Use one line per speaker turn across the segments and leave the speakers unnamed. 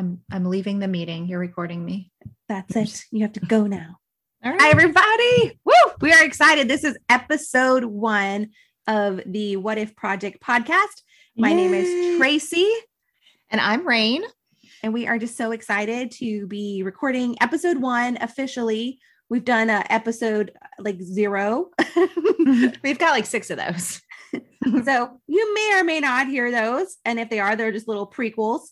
I'm I'm leaving the meeting. You're recording me.
That's it. You have to go now.
All right.
Hi, everybody. Woo! We are excited. This is episode one of the What If Project podcast. My name is Tracy,
And I'm Reine.
and we are just so excited to be recording episode one officially. We've done a episode like zero.
We've got like six of those.
so you may or may not hear those. And if they are, they're just little prequels.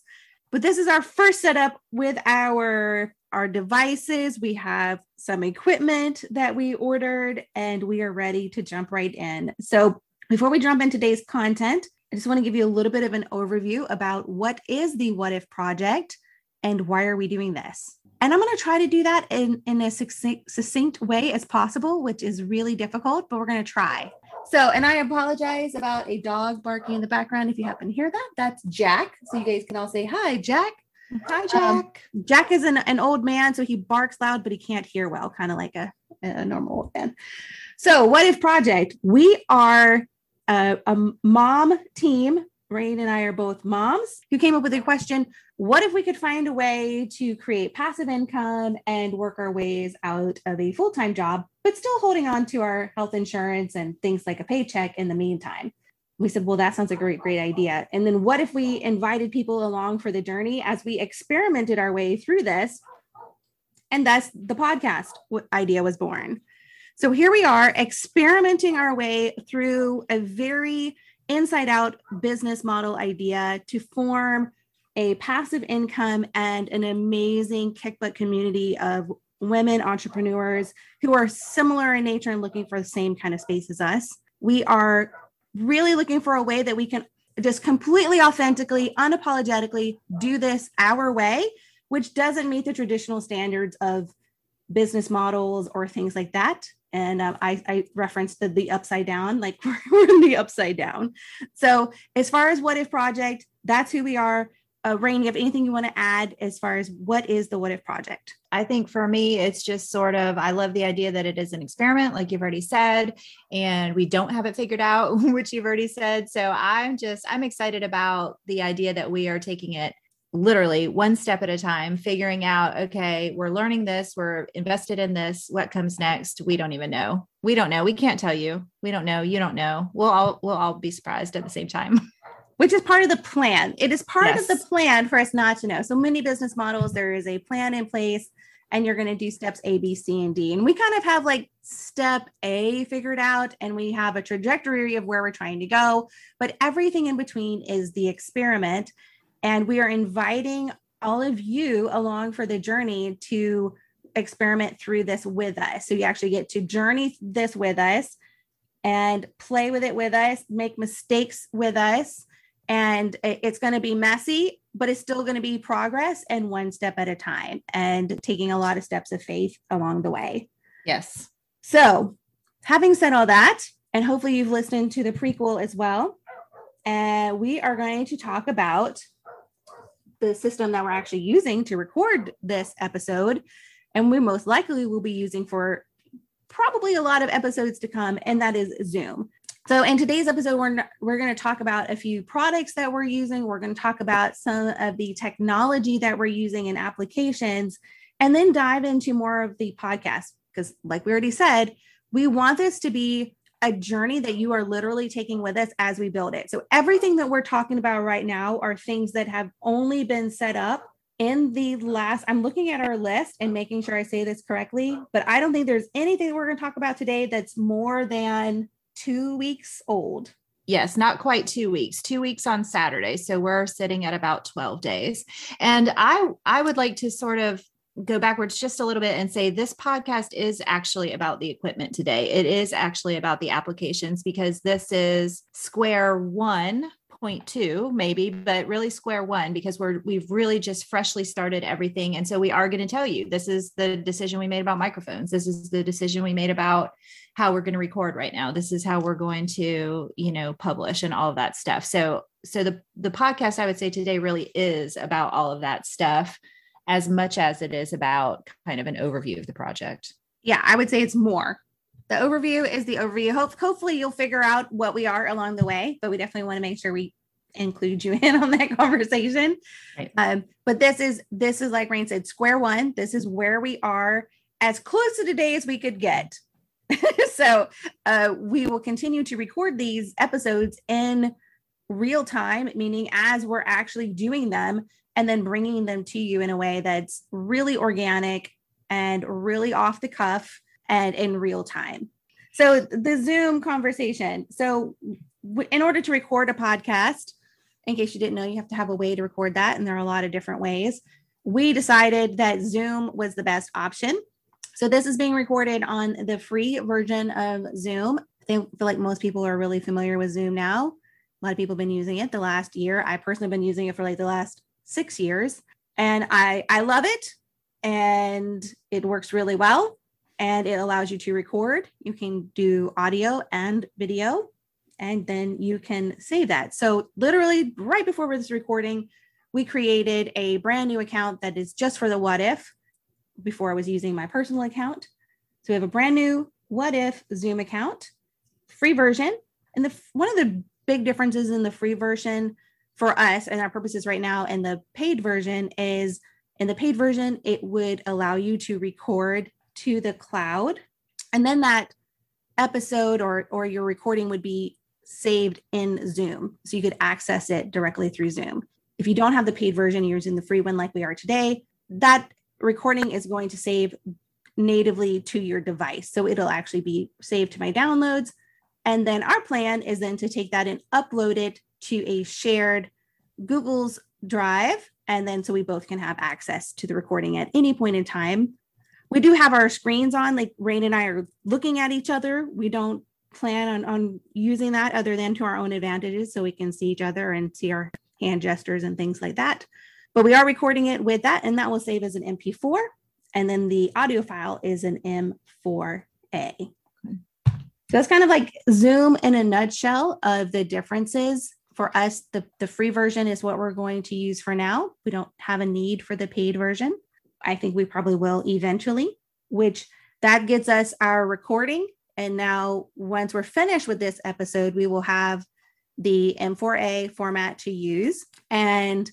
But this is our first setup with our our devices. We have some equipment that we ordered and we are ready to jump right in. So before we jump into today's content, I just want to give you a little bit of an overview about what is the What If Project and why are we doing this. And I'm going to try to do that in, in a succinct, succinct way as possible, which is really difficult, but we're going to try. So, and I apologize about a dog barking in the background. If you happen to hear that, that's Jack. So you guys can all say, Hi, Jack.
Hi,
Um,
Jack.
Jack is an, an old man, so he barks loud, but he can't hear well, kind of like a, a normal old man. So, what if project? We are a, a mom team. Reine and I are both moms who came up with a question What if we could find a way to create passive income and work our ways out of a full time job, but still holding on to our health insurance and things like a paycheck in the meantime? we said, well, that sounds like a great, great idea. And then what if we invited people along for the journey as we experimented our way through this? And thus the podcast idea was born. So here we are experimenting our way through a very inside out business model idea to form a passive income and an amazing kickbutt community of women entrepreneurs who are similar in nature and looking for the same kind of space as us. We are really looking for a way that we can just completely authentically, unapologetically do this our way, which doesn't meet the traditional standards of business models or things like that. And um, I, I referenced the, the upside down, like we're in the upside down. So, as far as What If Project, that's who we are. Uh, Reine, you have anything you want to add as far as what is the What If Project?
I think for me, it's just sort of, I love the idea that it is an experiment, like you've already said, and we don't have it figured out, which you've already said. So I'm just, I'm excited about the idea that we are taking it literally one step at a time, figuring out, okay, we're learning this, we're invested in this. What comes next? We don't even know. We don't know. We can't tell you. We don't know. You don't know. We'll all, we'll all be surprised at the same time.
which is part of the plan. It is part
Yes.
of the plan for us not to know. So many business models, there is a plan in place, and you're going to do steps A, B, C, and D. And we kind of have like step A figured out, and we have a trajectory of where we're trying to go. But everything in between is the experiment. And we are inviting all of you along for the journey to experiment through this with us. So you actually get to journey this with us and play with it with us, make mistakes with us and it's going to be messy but it's still going to be progress and one step at a time and taking a lot of steps of faith along the way
Yes.
so having said all that and hopefully you've listened to the prequel as well and we are going to talk about the system that we're actually using to record this episode and we most likely will be using for probably a lot of episodes to come and that is zoom so in today's episode, we're we're going to talk about a few products that we're using. We're going to talk about some of the technology that we're using in applications, and then dive into more of the podcast. Because, like we already said, we want this to be a journey that you are literally taking with us as we build it. So everything that we're talking about right now are things that have only been set up in the last. I'm looking at our list and making sure I say this correctly, but I don't think there's anything we're going to talk about today that's more than two weeks old.
Yes, not quite two weeks. Two weeks on Saturday, so we're sitting at about twelve days. And I I would like to sort of go backwards just a little bit and say this podcast is actually about the equipment today. It is actually about the applications because this is square one point two maybe but really square one because we're we've really just freshly started everything. And so we are going to tell you this is the decision we made about microphones. This is the decision we made about how we're going to record right now. This is how we're going to you know publish and all of that stuff. So so the the podcast i would say today really is about all of that stuff as much as it is about kind of an overview of the project
Yeah, I would say it's more. The overview is the overview. Hope, hopefully, you'll figure out what we are along the way, but we definitely want to make sure we include you in on that conversation. Right. Um, but this is this is like Reine said, square one. This is where we are as close to today as we could get. so uh, we will continue to record these episodes in real time, meaning as we're actually doing them and then bringing them to you in a way that's really organic and really off the cuff and in real time. So the Zoom conversation. So in order to record a podcast, in case you didn't know, you have to have a way to record that. And there are a lot of different ways. We decided that Zoom was the best option. So this is being recorded on the free version of Zoom. I feel like most people are really familiar with Zoom now. A lot of people have been using it the last year. I personally have been using it for like the last six years. And I I love it. And it works really well. And it allows you to record. You can do audio and video and then you can save that. So, literally, right before this recording, we created a brand new account that is just for the what if before I was using my personal account. So, we have a brand new what if Zoom account, free version. And the one of the big differences in the free version for us and our purposes right now and the paid version is in the paid version, it would allow you to record to the cloud. And then that episode or, or your recording would be saved in Zoom. So you could access it directly through Zoom. If you don't have the paid version, you're using the free one like we are today, that recording is going to save natively to your device. So it'll actually be saved to my downloads. And then our plan is then to take that and upload it to a shared Google's Drive. And then so we both can have access to the recording at any point in time. We do have our screens on, like Reine and I are looking at each other. We don't plan on, on using that other than to our own advantages so we can see each other and see our hand gestures and things like that. But we are recording it with that, and that will save as an MP4. And then the audio file is an M4A. So that's kind of like Zoom in a nutshell of the differences. For us, the, the free version is what we're going to use for now. We don't have a need for the paid version. I think we probably will eventually, which that gets us our recording and now, once we're finished with this episode, we will have the M4A format to use. And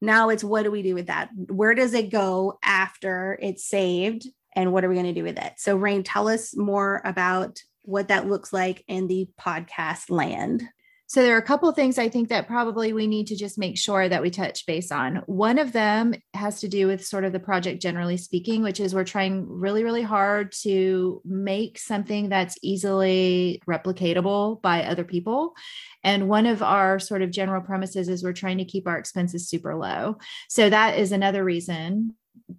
now it's what do we do with that? Where does it go after it's saved? And what are we going to do with it? So, Reine, tell us more about what that looks like in the podcast land.
So there are a couple of things I think that probably we need to just make sure that we touch base on. One of them has to do with sort of the project generally speaking, which is we're trying really really hard to make something that's easily replicatable by other people. And one of our sort of general premises is we're trying to keep our expenses super low. So that is another reason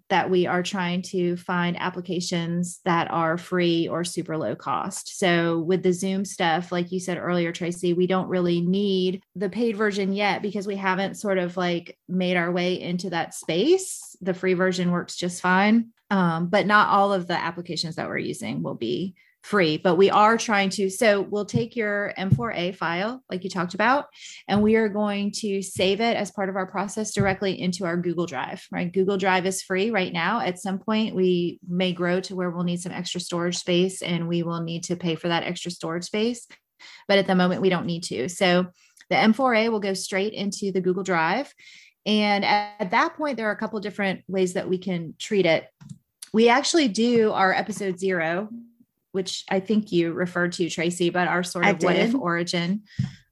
that we are trying to find applications that are free or super low cost. So, with the Zoom stuff, like you said earlier, Tracy, we don't really need the paid version yet because we haven't sort of like made our way into that space. The free version works just fine. Um, but not all of the applications that we're using will be free, but we are trying to. So we'll take your M4A file, like you talked about, and we are going to save it as part of our process directly into our Google Drive, right? Google Drive is free right now. At some point, we may grow to where we'll need some extra storage space and we will need to pay for that extra storage space. But at the moment, we don't need to. So the M4A will go straight into the Google Drive. And at that point, there are a couple different ways that we can treat it. We actually do our episode zero which I think you referred to, Tracy, but our sort of what if origin,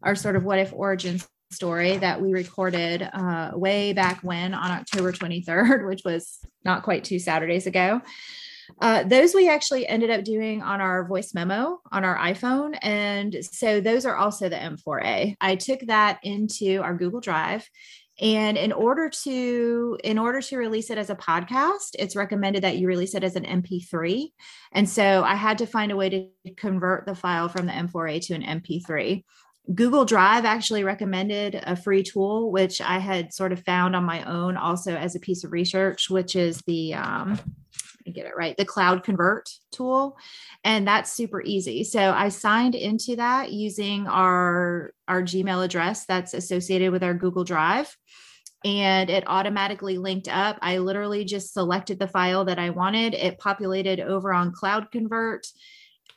our sort of what if origin story that we recorded uh, way back when on October 23rd, which was not quite two Saturdays ago. Uh, those we actually ended up doing on our voice memo on our iPhone. And so those are also the M4A. I took that into our Google Drive and in order to in order to release it as a podcast it's recommended that you release it as an mp3 and so i had to find a way to convert the file from the m4a to an mp3 google drive actually recommended a free tool which i had sort of found on my own also as a piece of research which is the um, get it right the cloud convert tool and that's super easy so i signed into that using our our gmail address that's associated with our google drive and it automatically linked up i literally just selected the file that i wanted it populated over on cloud convert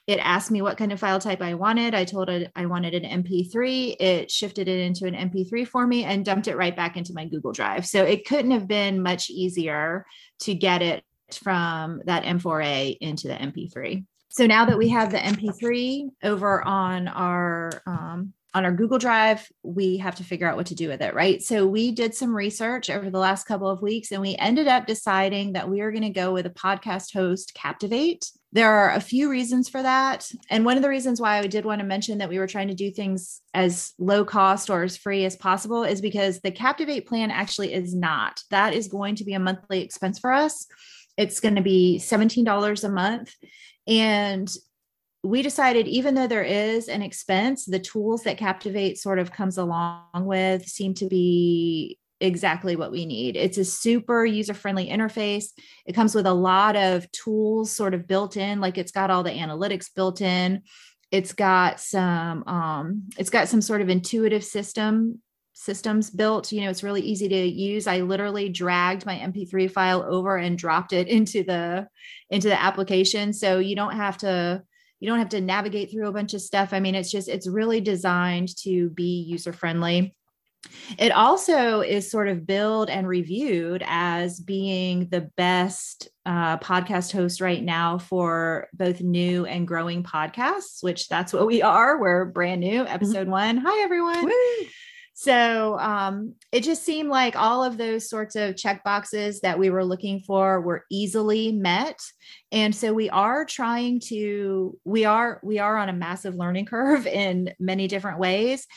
it asked me what kind of file type I wanted. I told it I wanted an MP3. It shifted it into an MP3 for me and dumped it right back into my Google Drive. So it couldn't have been much easier to get it from that M4A into the MP3. So now that we have the MP3 over on our um, on our Google Drive, we have to figure out what to do with it, right? So we did some research over the last couple of weeks and we ended up deciding that we are going to go with a podcast host, Captivate. There are a few reasons for that. And one of the reasons why I did want to mention that we were trying to do things as low cost or as free as possible is because the Captivate plan actually is not. That is going to be a monthly expense for us. It's going to be $17 a month. And we decided even though there is an expense the tools that captivate sort of comes along with seem to be exactly what we need. It's a super user friendly interface. It comes with a lot of tools sort of built in like it's got all the analytics built in. It's got some um, it's got some sort of intuitive system systems built you know it's really easy to use i literally dragged my mp3 file over and dropped it into the into the application so you don't have to you don't have to navigate through a bunch of stuff. I mean, it's just, it's really designed to be user friendly. It also is sort of billed and reviewed as being the best uh, podcast host right now for both new and growing podcasts, which that's what we are. We're brand new, mm-hmm. episode one. Hi, everyone. Woo! So um, it just seemed like all of those sorts of check boxes that we were looking for were easily met. And so we are trying to, we are, we are on a massive learning curve in many different ways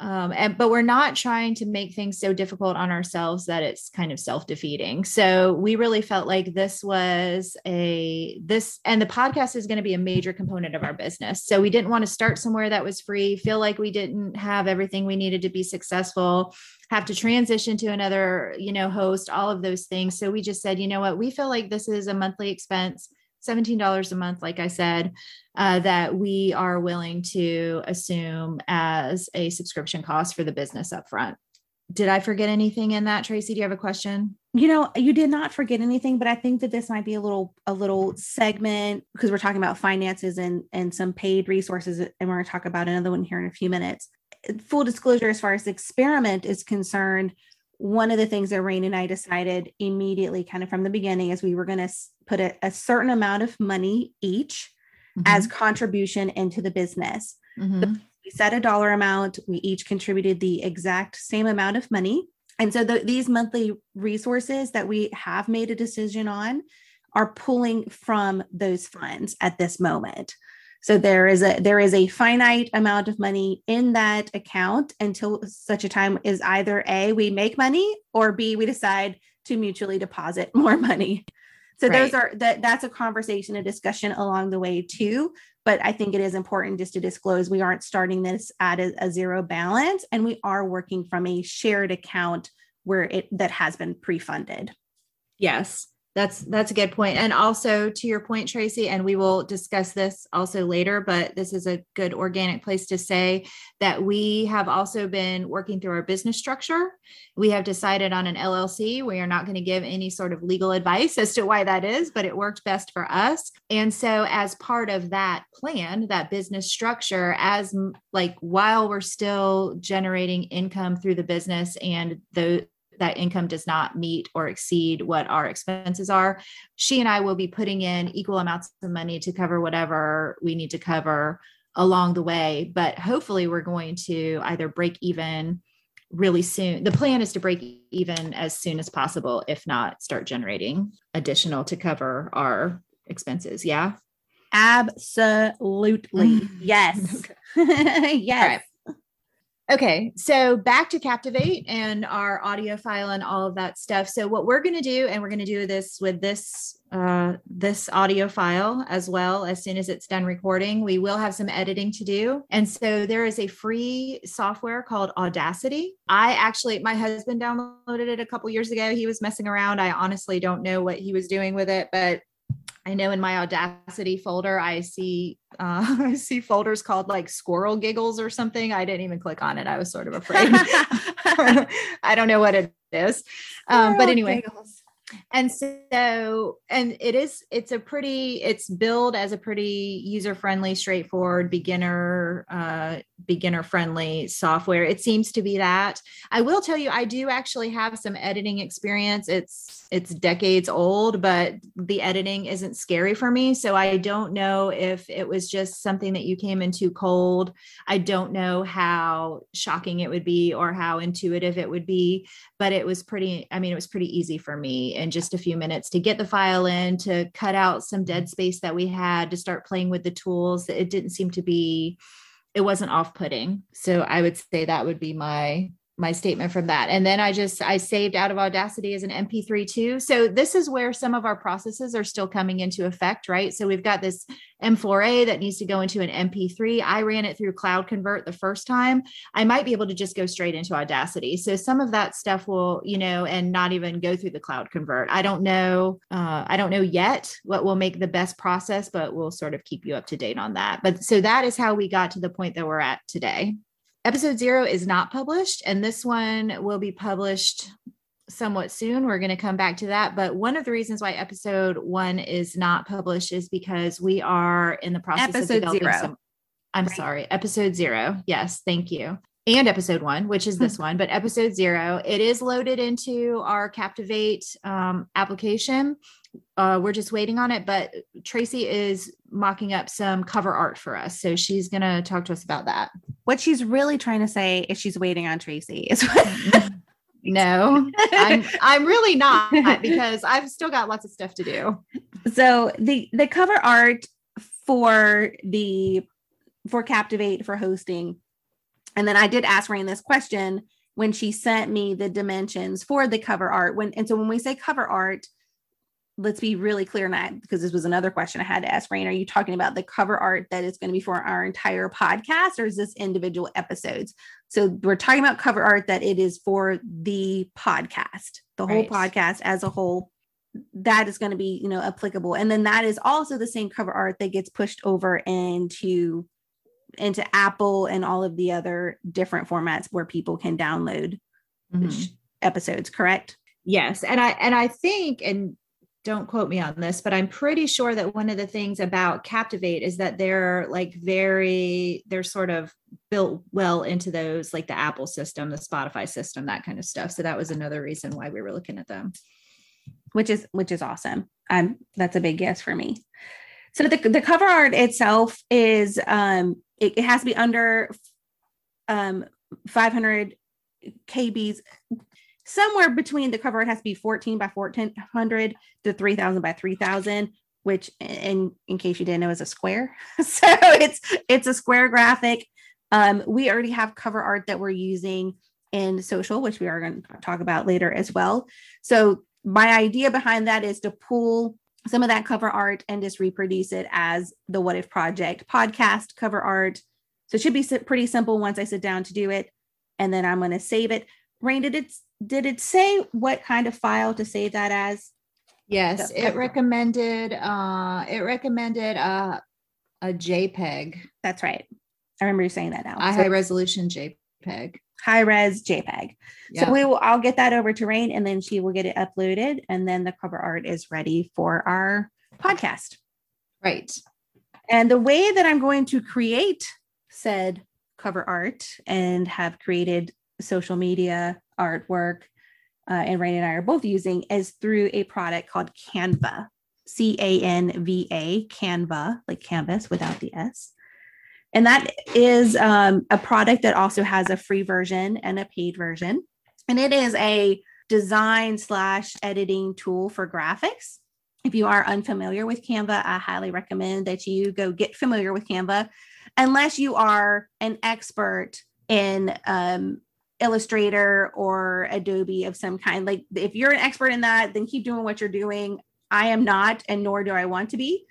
um, and but we're not trying to make things so difficult on ourselves that it's kind of self-defeating. So we really felt like this was a this and the podcast is going to be a major component of our business. So we didn't want to start somewhere that was free feel like we didn't have everything we needed to be successful have to transition to another you know host all of those things. So we just said you know what? We feel like this is a monthly expense $17 a month, like I said, uh, that we are willing to assume as a subscription cost for the business upfront. Did I forget anything in that, Tracy? Do you have a question?
You know, you did not forget anything, but I think that this might be a little a little segment because we're talking about finances and and some paid resources, and we're going to talk about another one here in a few minutes. Full disclosure, as far as the experiment is concerned, one of the things that Reine and I decided immediately, kind of from the beginning, is we were going to put a, a, certain amount of money each mm-hmm. as contribution into the business. Mm-hmm. The, we set a dollar amount. We each contributed the exact same amount of money. And so the, these monthly resources that we have made a decision on are pulling from those funds at this moment. So there is a there is a finite amount of money in that account until such a time is either A, we make money, or B, we decide to mutually deposit more money. So right. those are that that's a conversation, a discussion along the way too. But I think it is important just to disclose we aren't starting this at a, a zero balance and we are working from a shared account where it that has been pre-funded.
Yes that's that's a good point. And also to your point tracy and we will discuss this also later but this is a good organic place to say that we have also been working through our business structure. We have decided on an llc we are not going to give any sort of legal advice as to why that is but it worked best for us. And so as part of that plan that business structure as like while we're still generating income through the business and the that income does not meet or exceed what our expenses are, she and I will be putting in equal amounts of money to cover whatever we need to cover along the way. But hopefully, we're going to either break even really soon. The plan is to break even as soon as possible, if not start generating additional to cover our expenses. Yeah.
Absolutely. Yes. yes.
Okay, so back to Captivate and our audio file and all of that stuff. So what we're going to do, and we're going to do this with this uh, this audio file as well. As soon as it's done recording, we will have some editing to do. And so there is a free software called Audacity. I actually, my husband downloaded it a couple years ago. He was messing around. I honestly don't know what he was doing with it, but I know in my Audacity folder, I see uh, I see folders called like squirrel giggles or something. I didn't even click on it. I was sort of afraid. I don't know what it is. Um, but anyway, giggles. and so and it is it's a pretty it's billed as a pretty user friendly straightforward beginner uh beginner friendly software. It seems to be that. I will tell you i do actually have some editing experience. It's it's decades old but the editing isn't scary for me so i don't know if it was just something that you came into cold. I don't know how shocking it would be or how intuitive it would be but it was pretty i mean it was pretty easy for me in just a few minutes to get the file in to cut out some dead space that we had to start playing with the tools. It didn't seem to be it wasn't off-putting. So i would say that would be my my statement from that. And then I just I saved out of Audacity as an MP3 too. So this is where some of our processes are still coming into effect, right? So we've got this M4A that needs to go into an MP3. I ran it through Cloud Convert the first time. I might be able to just go straight into Audacity. So some of that stuff will, you know, and not even go through the Cloud Convert. I don't know. Uh, I don't know yet what will make the best process, but we'll sort of keep you up to date on that. But so that is how we got to the point that we're at today episode zero is not published, and this one will be published somewhat soon. We're going to come back to that. But one of the reasons why episode one is not published is because we are in the process
episode
of
zero.
Some, I'm right. sorry, episode zero. Yes, thank you. And episode one, which is this one, but episode zero, it is loaded into our Captivate um, application. Uh, we're just waiting on it, but Tracy is mocking up some cover art for us. So she's going to talk to us about that.
What she's really trying to say is she's waiting on Tracy. Is
no, I'm, I'm really not because I've still got lots of stuff to do.
So the the cover art for the for Captivate for hosting, and then I did ask Reine this question when she sent me the dimensions for the cover art. When and so when we say cover art, let's be really clear on that because this was another question I had to ask Reine. Are you talking about the cover art that is going to be for our entire podcast or is this individual episodes? So we're talking about cover art that it is for the podcast, the whole right. podcast as a whole. That is going to be, you know, applicable. And then that is also the same cover art that gets pushed over into into Apple and all of the other different formats where people can download mm-hmm. episodes, correct?
Yes. And I and I think and don't quote me on this, but I'm pretty sure that one of the things about Captivate is that they're like very, they're sort of built well into those, like the Apple system, the Spotify system, that kind of stuff. So that was another reason why we were looking at them.
Which is which is awesome. Um, that's a big yes for me. So the, the cover art itself is um it, it has to be under um 500 kbs somewhere between the cover art has to be 14 by 1400 to 3000 by 3000 which in in case you didn't know is a square. So it's it's a square graphic. Um, we already have cover art that we're using in social which we are going to talk about later as well. So my idea behind that is to pull some of that cover art and just reproduce it as the what if project podcast cover art. So it should be pretty simple once i sit down to do it and then i'm going to save it. Reine did it did it say what kind of file to save that as?
Yes, it recommended uh it recommended uh a JPEG.
That's right. I remember you saying that now.
A so, high resolution JPEG.
High res JPEG. Yeah. So we will I'll get that over to Reine and then she will get it uploaded and then the cover art is ready for our podcast.
Right.
And the way that I'm going to create said cover art and have created social media artwork, uh, and Reine and I are both using is through a product called Canva, C A N V A, Canva, like canvas without the S. And that is um, a product that also has a free version and a paid version. And it is a design slash editing tool for graphics. If you are unfamiliar with Canva, I highly recommend that you go get familiar with Canva, unless you are an expert in um, Illustrator or Adobe of some kind. Like if you're an expert in that, then keep doing what you're doing. I am not, and nor do I want to be.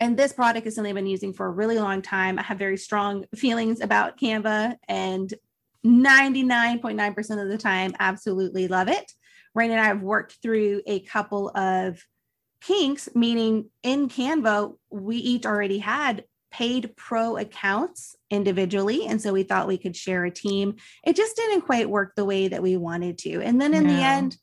And this product is something I've been using for a really long time. I have very strong feelings about Canva and 99.9% of the time, absolutely love it. Reine and I have worked through a couple of kinks, meaning in Canva, we each already had paid pro accounts individually. And so we thought we could share a team. It just didn't quite work the way that we wanted to. And then in no. the end,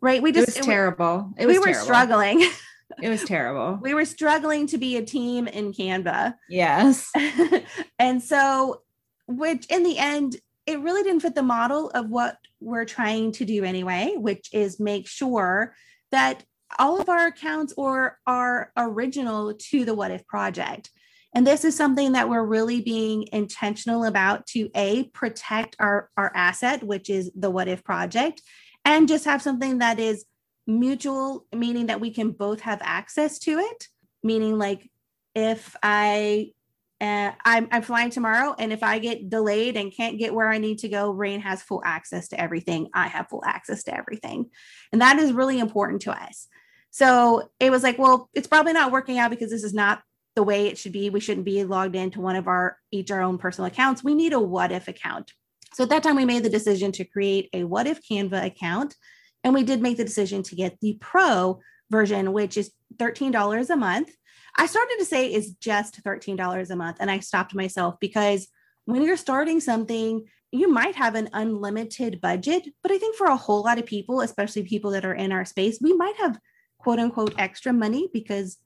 right? We
It
just
was terrible. It was
we were
terrible.
struggling.
It was terrible.
we were struggling to be a team in Canva.
Yes.
and so, which in the end, it really didn't fit the model of what we're trying to do anyway, which is make sure that all of our accounts or are original to the What If project. And this is something that we're really being intentional about to a protect our, our asset, which is the What If project, and just have something that is mutual, meaning that we can both have access to it. Meaning, like if I uh, I'm, I'm flying tomorrow, and if I get delayed and can't get where I need to go, Reine has full access to everything. I have full access to everything. And that is really important to us. So it was like, well, it's probably not working out because this is not the way it should be. We shouldn't be logged into one of our each our own personal accounts. We need a what if account. So at that time, we made the decision to create a what if Canva account. And we did make the decision to get the pro version, which is $13 a month. I started to say is just $13 a month. And I stopped myself because when you're starting something, you might have an unlimited budget. But I think for a whole lot of people, especially people that are in our space, we might have quote unquote extra money because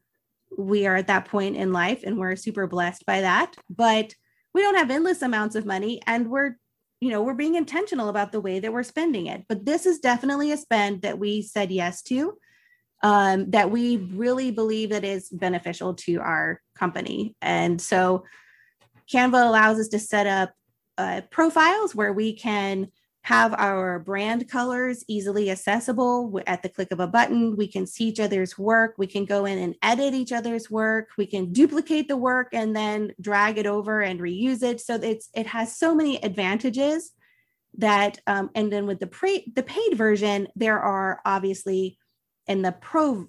we are at that point in life and we're super blessed by that. But we don't have endless amounts of money and we're you know we're being intentional about the way that we're spending it but this is definitely a spend that we said yes to um, that we really believe that is beneficial to our company and so canva allows us to set up uh, profiles where we can have our brand colors easily accessible at the click of a button. We can see each other's work. We can go in and edit each other's work. We can duplicate the work and then drag it over and reuse it. So it's it has so many advantages that um, and then with the pre the paid version, there are obviously in the pro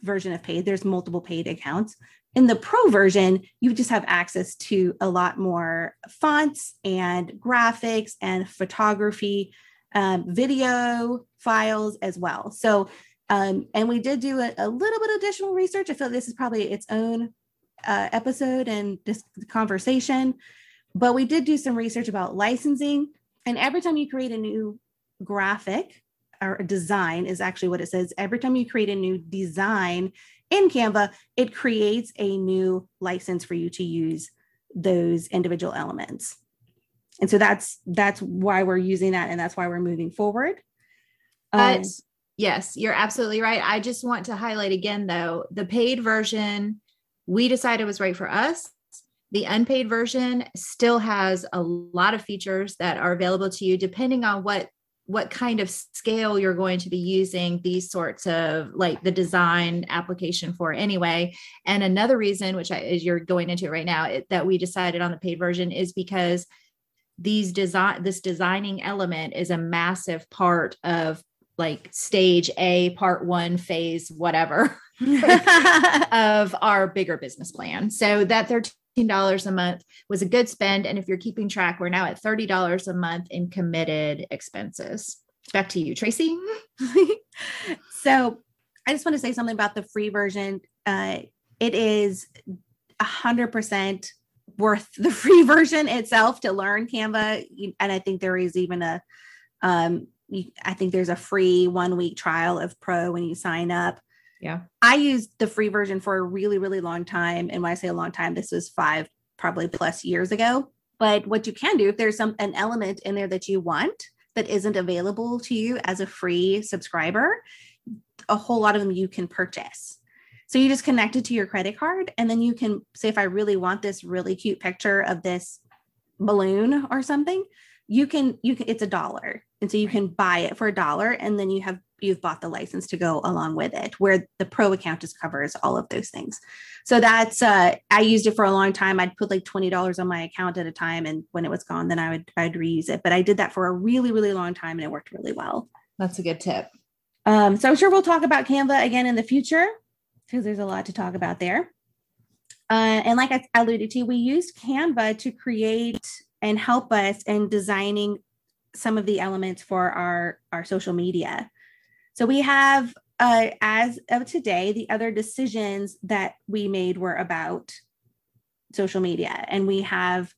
version of paid, there's multiple paid accounts. In the pro version, you just have access to a lot more fonts and graphics and photography, um, video files as well. So, um, and we did do a, a, little bit of additional research. I feel this is probably its own uh, episode and this conversation, but we did do some research about licensing. And every time you create a new graphic, or design is actually what it says. Every time you create a new design, in Canva, it creates a new license for you to use those individual elements. And so that's that's why we're using that and that's why we're moving forward.
But um, yes, you're absolutely right. I just want to highlight again though, the paid version we decided was right for us. The unpaid version still has a lot of features that are available to you depending on what what kind of scale you're going to be using these sorts of like the design application for anyway. And another reason which I, is you're going into right now it, that we decided on the paid version is because these design this designing element is a massive part of like stage a part one phase whatever of our bigger business plan. So that $13 a month was a good spend. And if you're keeping track, we're now at $30 a month in committed expenses. Back to you, Tracy.
so I just want to say something about the free version. Uh, it is 100% worth the free version itself to learn Canva. And I think there is even a, um, I think there's a free one week trial of Pro when you sign up.
Yeah.
I used the free version for a really, really long time. And when I say a long time, this was five, probably plus years ago. But what you can do, if there's some an element in there that you want that isn't available to you as a free subscriber, a whole lot of them you can purchase. So you just connect it to your credit card, and then you can say, if I really want this really cute picture of this balloon or something, you can you can it's a dollar and so you can buy it for a dollar and then you have you've bought the license to go along with it where the pro account just covers all of those things. So that's uh i used it for a long time. I'd put like $20 on my account at a time and when it was gone then i would i'd reuse it. But i did that for a really really long time and it worked really well.
That's a good tip.
Um so i'm sure we'll talk about canva again in the future because there's a lot to talk about there. Uh, and like I alluded to, we used Canva to create and help us in designing some of the elements for our, our social media. So we have, uh, as of today, the other decisions that we made were about social media. And we have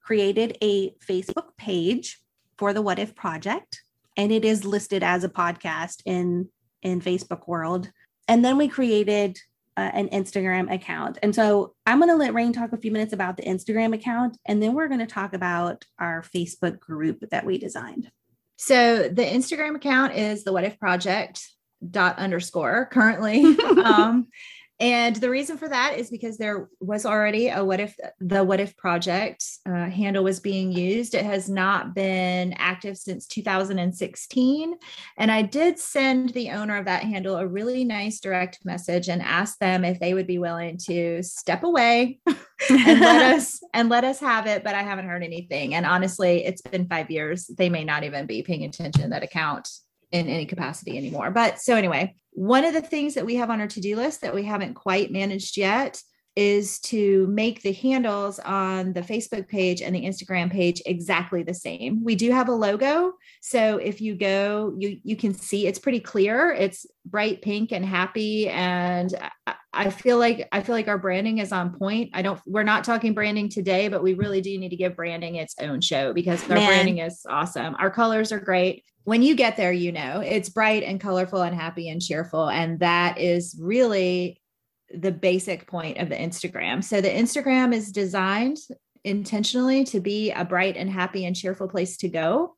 created a Facebook page for the What If Project, and it is listed as a podcast in in Facebook world. And then we created uh, an Instagram account. And so I'm going to let Reine talk a few minutes about the Instagram account, and then we're going to talk about our Facebook group that we designed.
So the Instagram account is the What If Project dot underscore currently. um, and the reason for that is because there was already a what if the what if project uh, handle was being used. It has not been active since 2016. And I did send the owner of that handle a really nice direct message and asked them if they would be willing to step away and let us and let us have it. But I haven't heard anything. And honestly, it's been five years. They may not even be paying attention to that account in any capacity anymore. But so anyway, one of the things that we have on our to-do list that we haven't quite managed yet is to make the handles on the Facebook page and the Instagram page exactly the same. We do have a logo, so if you go, you you can see it's pretty clear. It's bright pink and happy, and uh, I, feel like I feel like our branding is on point. I don't. We're not talking branding today, but we really do need to give branding its own show because our Man. branding is awesome. Our colors are great when you get there, you know, it's bright and colorful and happy and cheerful. And that is really the basic point of the Instagram. So the Instagram is designed intentionally to be a bright and happy and cheerful place to go.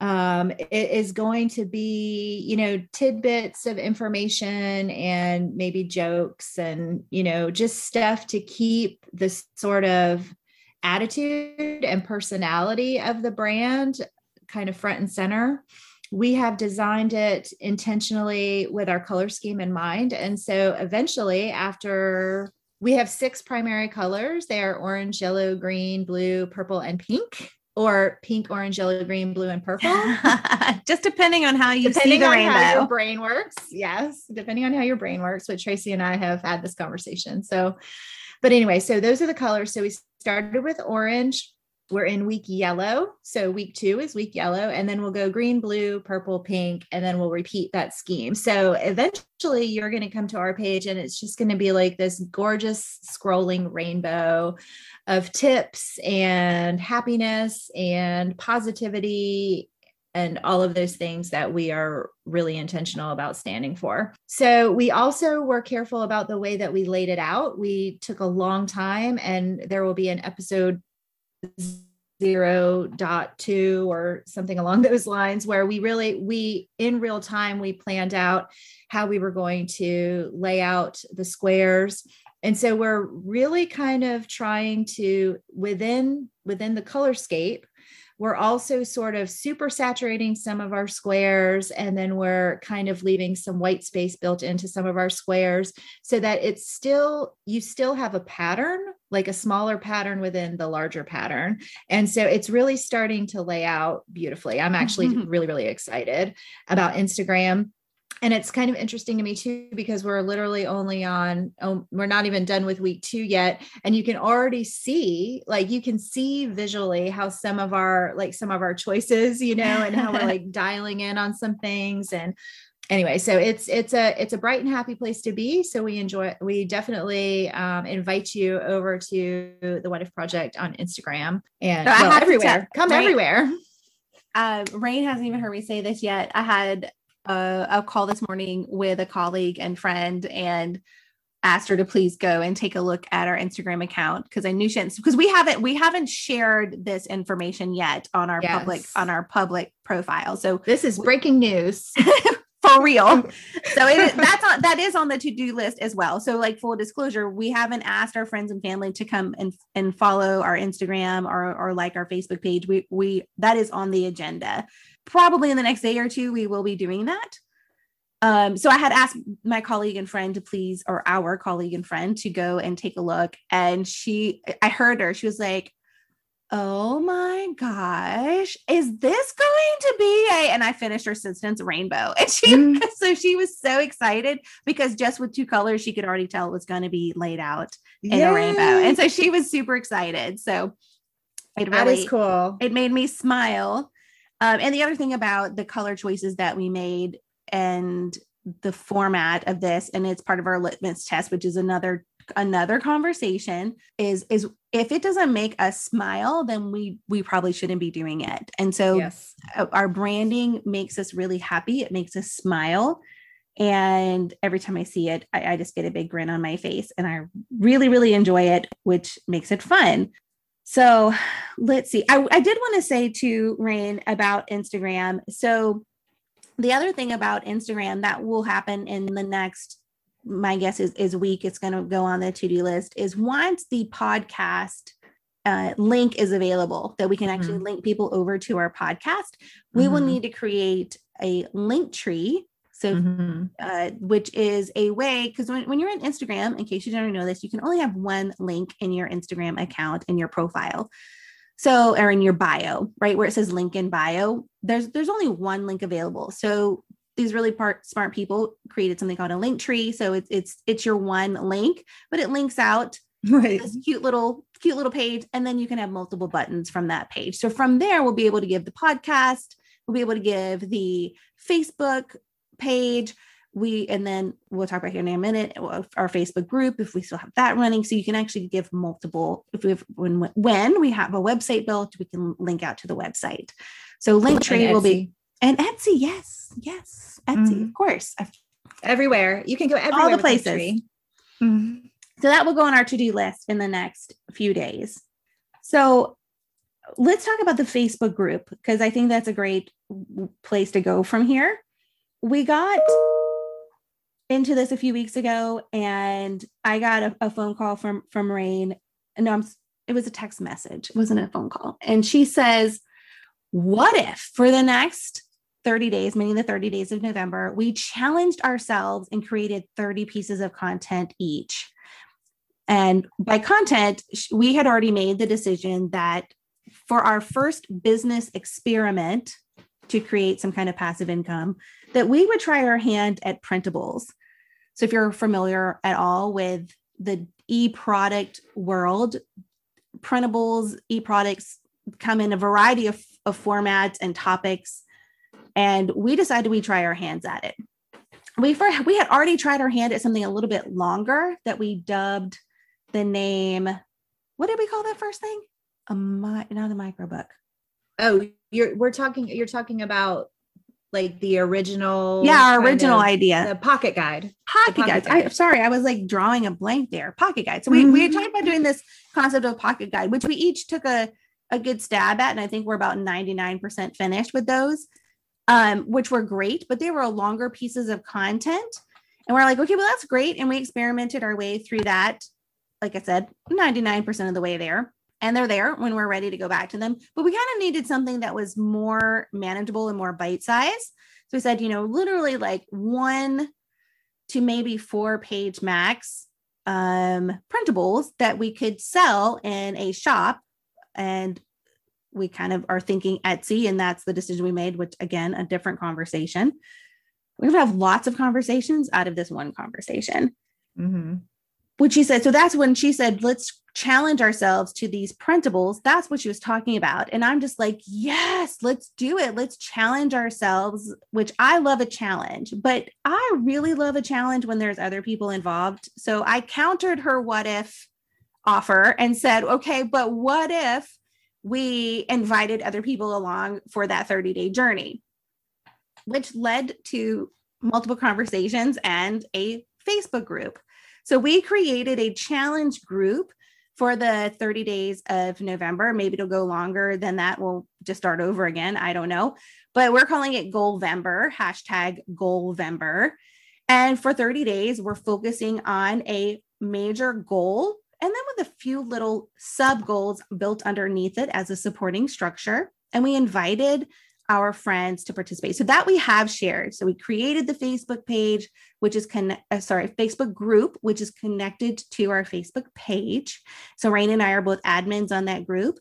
Um, it is going to be, you know, tidbits of information and maybe jokes and, you know, just stuff to keep this sort of attitude and personality of the brand kind of front and center. We have designed it intentionally with our color scheme in mind. And so eventually, after we have six primary colors, they are orange, yellow, green, blue, purple, and pink or pink, orange, yellow, green, blue, and purple.
Just depending on how you depending see the rainbow. How
your brain works. Yes. Depending on how your brain works, which Tracy and I have had this conversation. So, but anyway, so those are the colors. So we started with orange, we're in week yellow. So week two is week yellow, and then we'll go green, blue, purple, pink, and then we'll repeat that scheme. So eventually you're going to come to our page and it's just going to be like this gorgeous scrolling rainbow of tips and happiness and positivity and all of those things that we are really intentional about standing for. So, we also were careful about the way that we laid it out. We took a long time, and there will be an episode zero dot two or something along those lines where we really we in real time we planned out how we were going to lay out the squares. And so we're really kind of trying to within within the colorscape we're also sort of super saturating some of our squares and then we're kind of leaving some white space built into some of our squares so that it's still you still have a pattern like a smaller pattern within the larger pattern. And so it's really starting to lay out beautifully. I'm actually mm-hmm. really really excited about instagram and it's kind of interesting to me too because we're literally only on oh, we're not even done with week two yet. And you can already see like you can see visually how some of our like some of our choices you know and how we're like dialing in on some things. And anyway so it's it's a it's a bright and happy place to be. So we enjoy we definitely um, invite you over to the what if project on instagram. And so well, everywhere. come everywhere.
uh, Reine hasn't even heard me say this yet. I had a, a call this morning with a colleague and friend and asked her to please go and take a look at our Instagram account because I knew she because we haven't we haven't shared this information yet on our yes. public on our public profile. So
this is breaking news.
for real. So it is, that's on, that is on the to do list as well. So like full disclosure, we haven't asked our friends and family to come and and follow our Instagram or or like our Facebook page. We we that is on the agenda probably in the next day or two, we will be doing that. Um, so I had asked my colleague and friend to please, or our colleague and friend to go and take a look. And she, I heard her, she was like, Oh my gosh, is this going to be a? And I finished her sentence rainbow. And she, mm. so she was so excited because just with two colors, she could already tell it was going to be laid out in Yay. a rainbow. And so she was super excited. So
it really, that is cool.
It made me smile um, and the other thing about the color choices that we made and the format of this, and it's part of our litmus test, which is another another conversation is is if it doesn't make us smile then we we probably shouldn't be doing it and so yes. our branding makes us really happy it makes us smile And every time I see it, I, I just get a big grin on my face and I really, really enjoy it, which makes it fun. So let's see. I, I did want to say to Reine about Instagram. So the other thing about Instagram that will happen in the next, my guess is, is week, it's going to go on the to-do list is once the podcast uh, link is available that we can actually mm-hmm. link people over to our podcast, we mm-hmm. will need to create a Linktree so, mm-hmm. uh, which is a way, because when, when you're on Instagram, in case you don't know this, you can only have one link in your Instagram account in your profile. So, or in your bio, right where it says link in bio, there's there's only one link available. So these really part, smart people created something called a Linktree. So it's it's it's your one link, but it links out right. this cute little cute little page, and then you can have multiple buttons from that page. So from there, we'll be able to give the podcast, we'll be able to give the Facebook page. We and then we'll talk about here in a minute our facebook group if we still have that running. So you can actually give multiple if we have when when we have a website built we can link out to the website. So linktree will be and etsy yes yes etsy mm-hmm. of course.
Everywhere. You can go everywhere
all the places. Mm-hmm. so that will go on our to-do list in the next few days. So let's talk about the facebook group because i think that's a great place to go from here we got into this a few weeks ago and I got a, a phone call from from Reine. No, I'm it was a text message. It wasn't a phone call. And she says, What if for the next 30 days, meaning the 30 days of November, we challenged ourselves and created 30 pieces of content each? And by content, we had already made the decision that for our first business experiment to create some kind of passive income, that we would try our hand at printables. So if you're familiar at all with the e-product world, printables, e-products come in a variety of, of formats and topics. And we decided we try our hands at it. We, for, we had already tried our hand at something a little bit longer that we dubbed the name. What did we call that first thing? A mi- not a microbook.
Oh, you're we're talking. You're talking about like the original
yeah our original idea.
the pocket guide.
Pocket, pocket guides. Guide. I'm sorry i was like drawing a blank there. Pocket guide. So we, mm-hmm. we talked about doing this concept of pocket guide which we each took a, a good stab at and i think we're about 99% finished with those um, which were great but they were longer pieces of content. And we're like okay well that's great. And we experimented our way through that. Like i said 99% of the way there and they're there when we're ready to go back to them. But we kind of needed something that was more manageable and more bite size. So we said, you know, literally like one to maybe four page max um, printables that we could sell in a shop. And we kind of are thinking Etsy, and that's the decision we made, which again, a different conversation. We're gonna have lots of conversations out of this one conversation. Mm-hmm. Which she said, so that's when she said, let's challenge ourselves to these printables. That's what she was talking about. And I'm just like, yes, let's do it. Let's challenge ourselves, which I love a challenge, but I really love a challenge when there's other people involved. So I countered her what if offer and said, okay, but what if we invited other people along for that 30 day journey? Which led to multiple conversations and a Facebook group. So we created a challenge group for the 30 days of November. Maybe it'll go longer than that. We'll just start over again. I don't know. But we're calling it Goalvember, hashtag Goalvember. And for 30 days, we're focusing on a major goal and then with a few little sub goals built underneath it as a supporting structure. And we invited our friends to participate. So that we have shared. So we created the Facebook page, which is con- uh, sorry, Facebook group, which is connected to our Facebook page. So Reine and I are both admins on that group.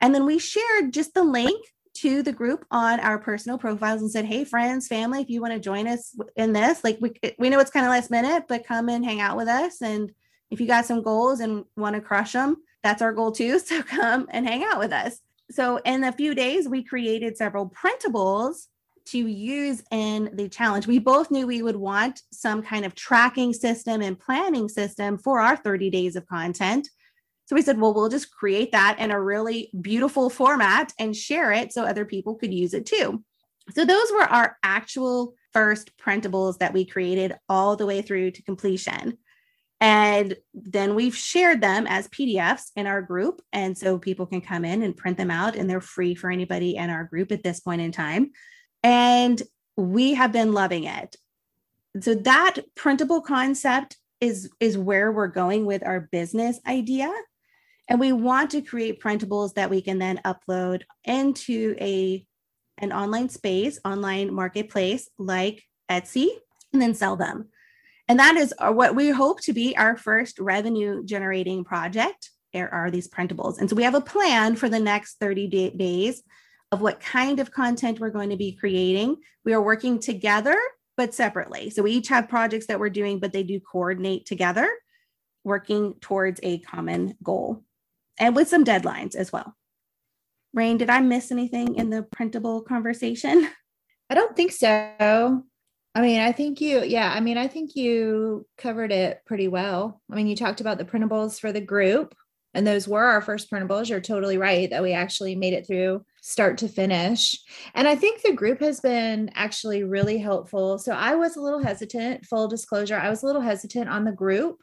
And then we shared just the link to the group on our personal profiles and said, "Hey, friends, family, if you want to join us in this, like we we know it's kind of last minute, but come and hang out with us. And if you got some goals and want to crush them, that's our goal too. So come and hang out with us." So, in a few days, we created several printables to use in the challenge. We both knew we would want some kind of tracking system and planning system for our 30 days of content. So we said, well, we'll just create that in a really beautiful format and share it so other people could use it too. So those were our actual first printables that we created all the way through to completion. And then we've shared them as PDFs in our group. And so people can come in and print them out, and they're free for anybody in our group at this point in time. And we have been loving it. So that printable concept is, is where we're going with our business idea. And we want to create printables that we can then upload into a an online space, online marketplace like Etsy, and then sell them. And that is what we hope to be our first revenue generating project There are these printables. And so we have a plan for the next 30 day, days of what kind of content we're going to be creating. We are working together, but separately. So we each have projects that we're doing, but they do coordinate together, working towards a common goal and with some deadlines as well. Reine, did I miss anything in the printable conversation?
I don't think so. I mean, I think you, yeah, I mean, I think you covered it pretty well. I mean, you talked about the printables for the group, and those were our first printables. You're totally right that we actually made it through start to finish. And I think the group has been actually really helpful. So I was a little hesitant, full disclosure, I was a little hesitant on the group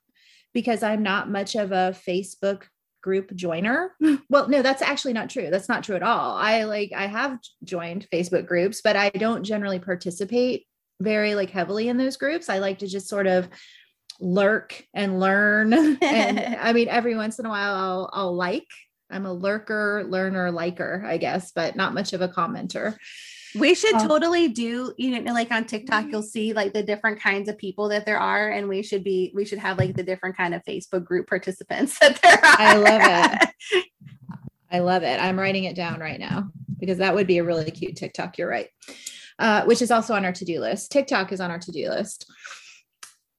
because I'm not much of a Facebook group joiner. Well, no, that's actually not true. That's not true at all. I like I have joined Facebook groups, but I don't generally participate very like heavily in those groups. I like to just sort of lurk and learn. and I mean, every once in a while I'll, I'll like. I'm a lurker, learner, liker, I guess, but not much of a commenter.
We should um, totally do, you know, like on TikTok, you'll see like the different kinds of people that there are, and we should be, we should have like the different kind of Facebook group participants that there are.
I love it. I love it. I'm writing it down right now because that would be a really cute TikTok. You're right uh, which is also on our to do list. TikTok is on our to do list.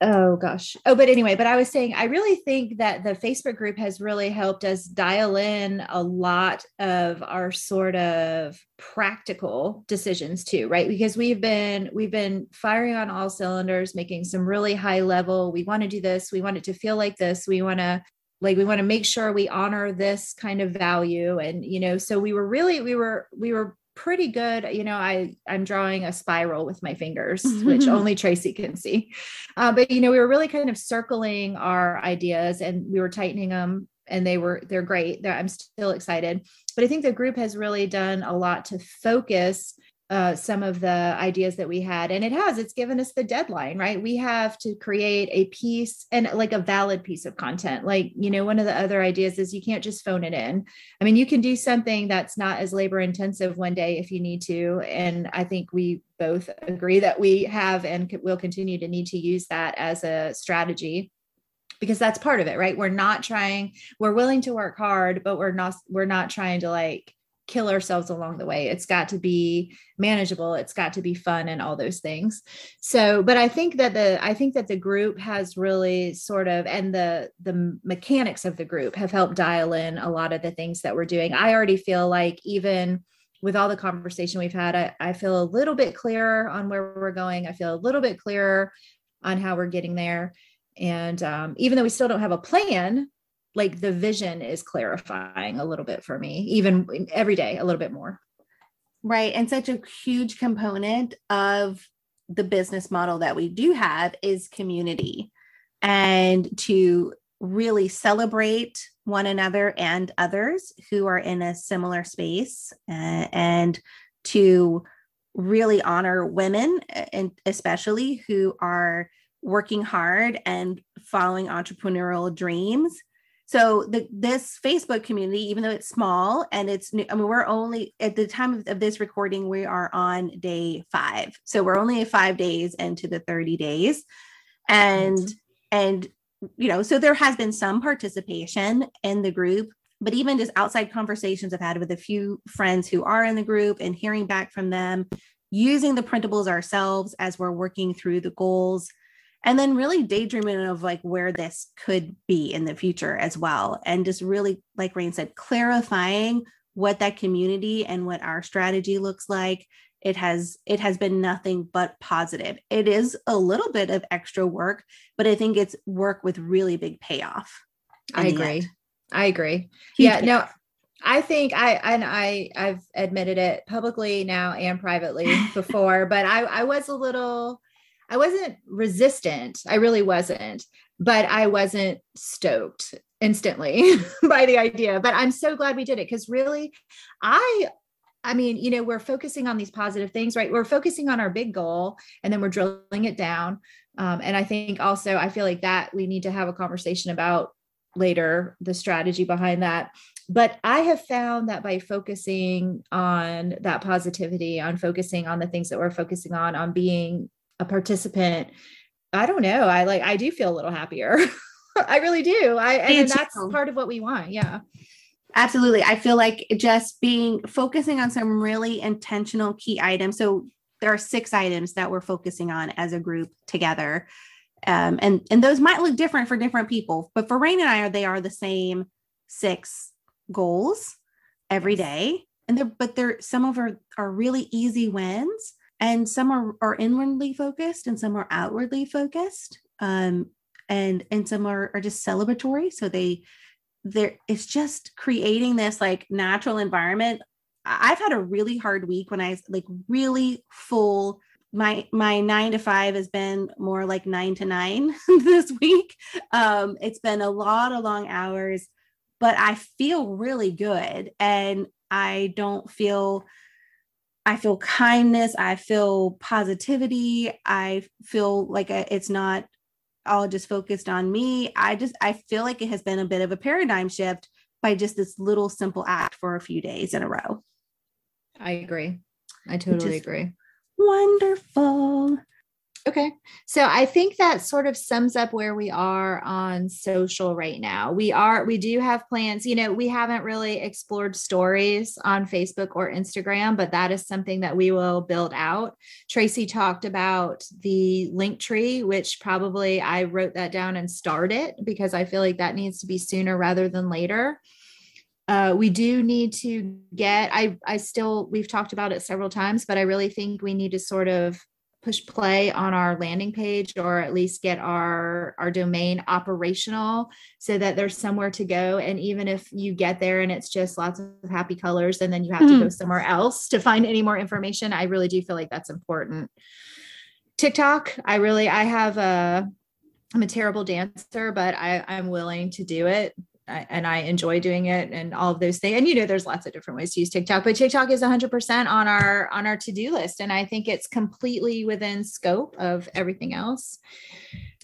Oh gosh. Oh, but anyway, but I was saying, I really think that the Facebook group has really helped us dial in a lot of our sort of practical decisions too, right? Because we've been we've been firing on all cylinders, making some really high level. We want to do this. We want it to feel like this. We want to like we want to make sure we honor this kind of value and you know so we were really we were we were pretty good you know i i'm drawing a spiral with my fingers which only tracy can see. Uh, but you know we were really kind of circling our ideas and we were tightening them and they were they're great. They're, i'm still excited. But i think the group has really done a lot to focus uh, some of the ideas that we had and it has it's given us the deadline right? We have to create a piece and like a valid piece of content. Like you know one of the other ideas is you can't just phone it in. I mean you can do something that's not as labor intensive one day if you need to and i think we both agree that we have and will continue to need to use that as a strategy because that's part of it right? We're not trying we're willing to work hard but we're not we're not trying to like kill ourselves along the way. It's got to be manageable. It's got to be fun and all those things. So, but I think that the I think that the group has really sort of and the the mechanics of the group have helped dial in a lot of the things that we're doing. I already feel like even with all the conversation we've had, I, I feel a little bit clearer on where we're going. I feel a little bit clearer on how we're getting there. And um, even though we still don't have a plan, like the vision is clarifying a little bit for me, even every day, a little bit more.
Right. And such a huge component of the business model that we do have is community and to really celebrate one another and others who are in a similar space uh, and to really honor women and especially who are working hard and following entrepreneurial dreams so the this Facebook community, even though it's small and it's new, I mean, we're only at the time of, of this recording, we are on day five. So we're only five days into the 30 days. And and you know, so there has been some participation in the group, but even just outside conversations I've had with a few friends who are in the group and hearing back from them, using the printables ourselves as we're working through the goals and then really daydreaming of like where this could be in the future as well. And just really like Reine said clarifying what that community and what our strategy looks like. It has it has been nothing but positive. It is a little bit of extra work but i think it's work with really big payoff
i agree. i agree. Huge yeah payoff. no I think I and I I've admitted it publicly now and privately before, but I I was a little I wasn't resistant. I really wasn't, but I wasn't stoked instantly by the idea. But I'm so glad we did it because really I I mean, you know, we're focusing on these positive things, right? We're focusing on our big goal and then we're drilling it down. Um, and I think also, I feel like that we need to have a conversation about later the strategy behind that. But I have found that by focusing on that positivity, on focusing on the things that we're focusing on, on being a participant, I don't know. I like, I do feel a little happier. I really do. I, and that's part of what we want. Yeah.
Absolutely. I feel like just being focusing on some really intentional key items. So there are six items that we're focusing on as a group together. Um, and and those might look different for different people, but for Reine and I, are they are the same six goals every day. And they're but they're some of our are really easy wins, and some are are inwardly focused, and some are outwardly focused. Um, and and some are, are just celebratory. So they there it's just creating this like natural environment i've had a really hard week when i like really full my my nine to five has been more like nine to nine this week um it's been a lot of long hours but i feel really good and i don't feel i feel kindness i feel positivity i feel like it's not all just focused on me. I just I feel like it has been a bit of a paradigm shift by just this little simple act for a few days in a row.
I agree. I totally agree.
Wonderful.
Okay. So I think that sort of sums up where we are on social right now. We are, we do have plans. You know, we haven't really explored stories on Facebook or Instagram, but that is something that we will build out. Tracy talked about the Linktree, which probably I wrote that down and started because I feel like that needs to be sooner rather than later. Uh, we do need to get i i still we've talked about it several times but i really think we need to sort of push play on our landing page or at least get our our domain operational so that there's somewhere to go and even if you get there and it's just lots of happy colors and then you have mm. to go hmm. somewhere else to find any more information i really do feel like that's important tiktok i really i have a i'm a terrible dancer but i i'm willing to do it and I enjoy doing it and all of those things. And you know, there's lots of different ways to use TikTok, but TikTok is 100% on our on our to-do list, and I think it's completely within scope of everything else.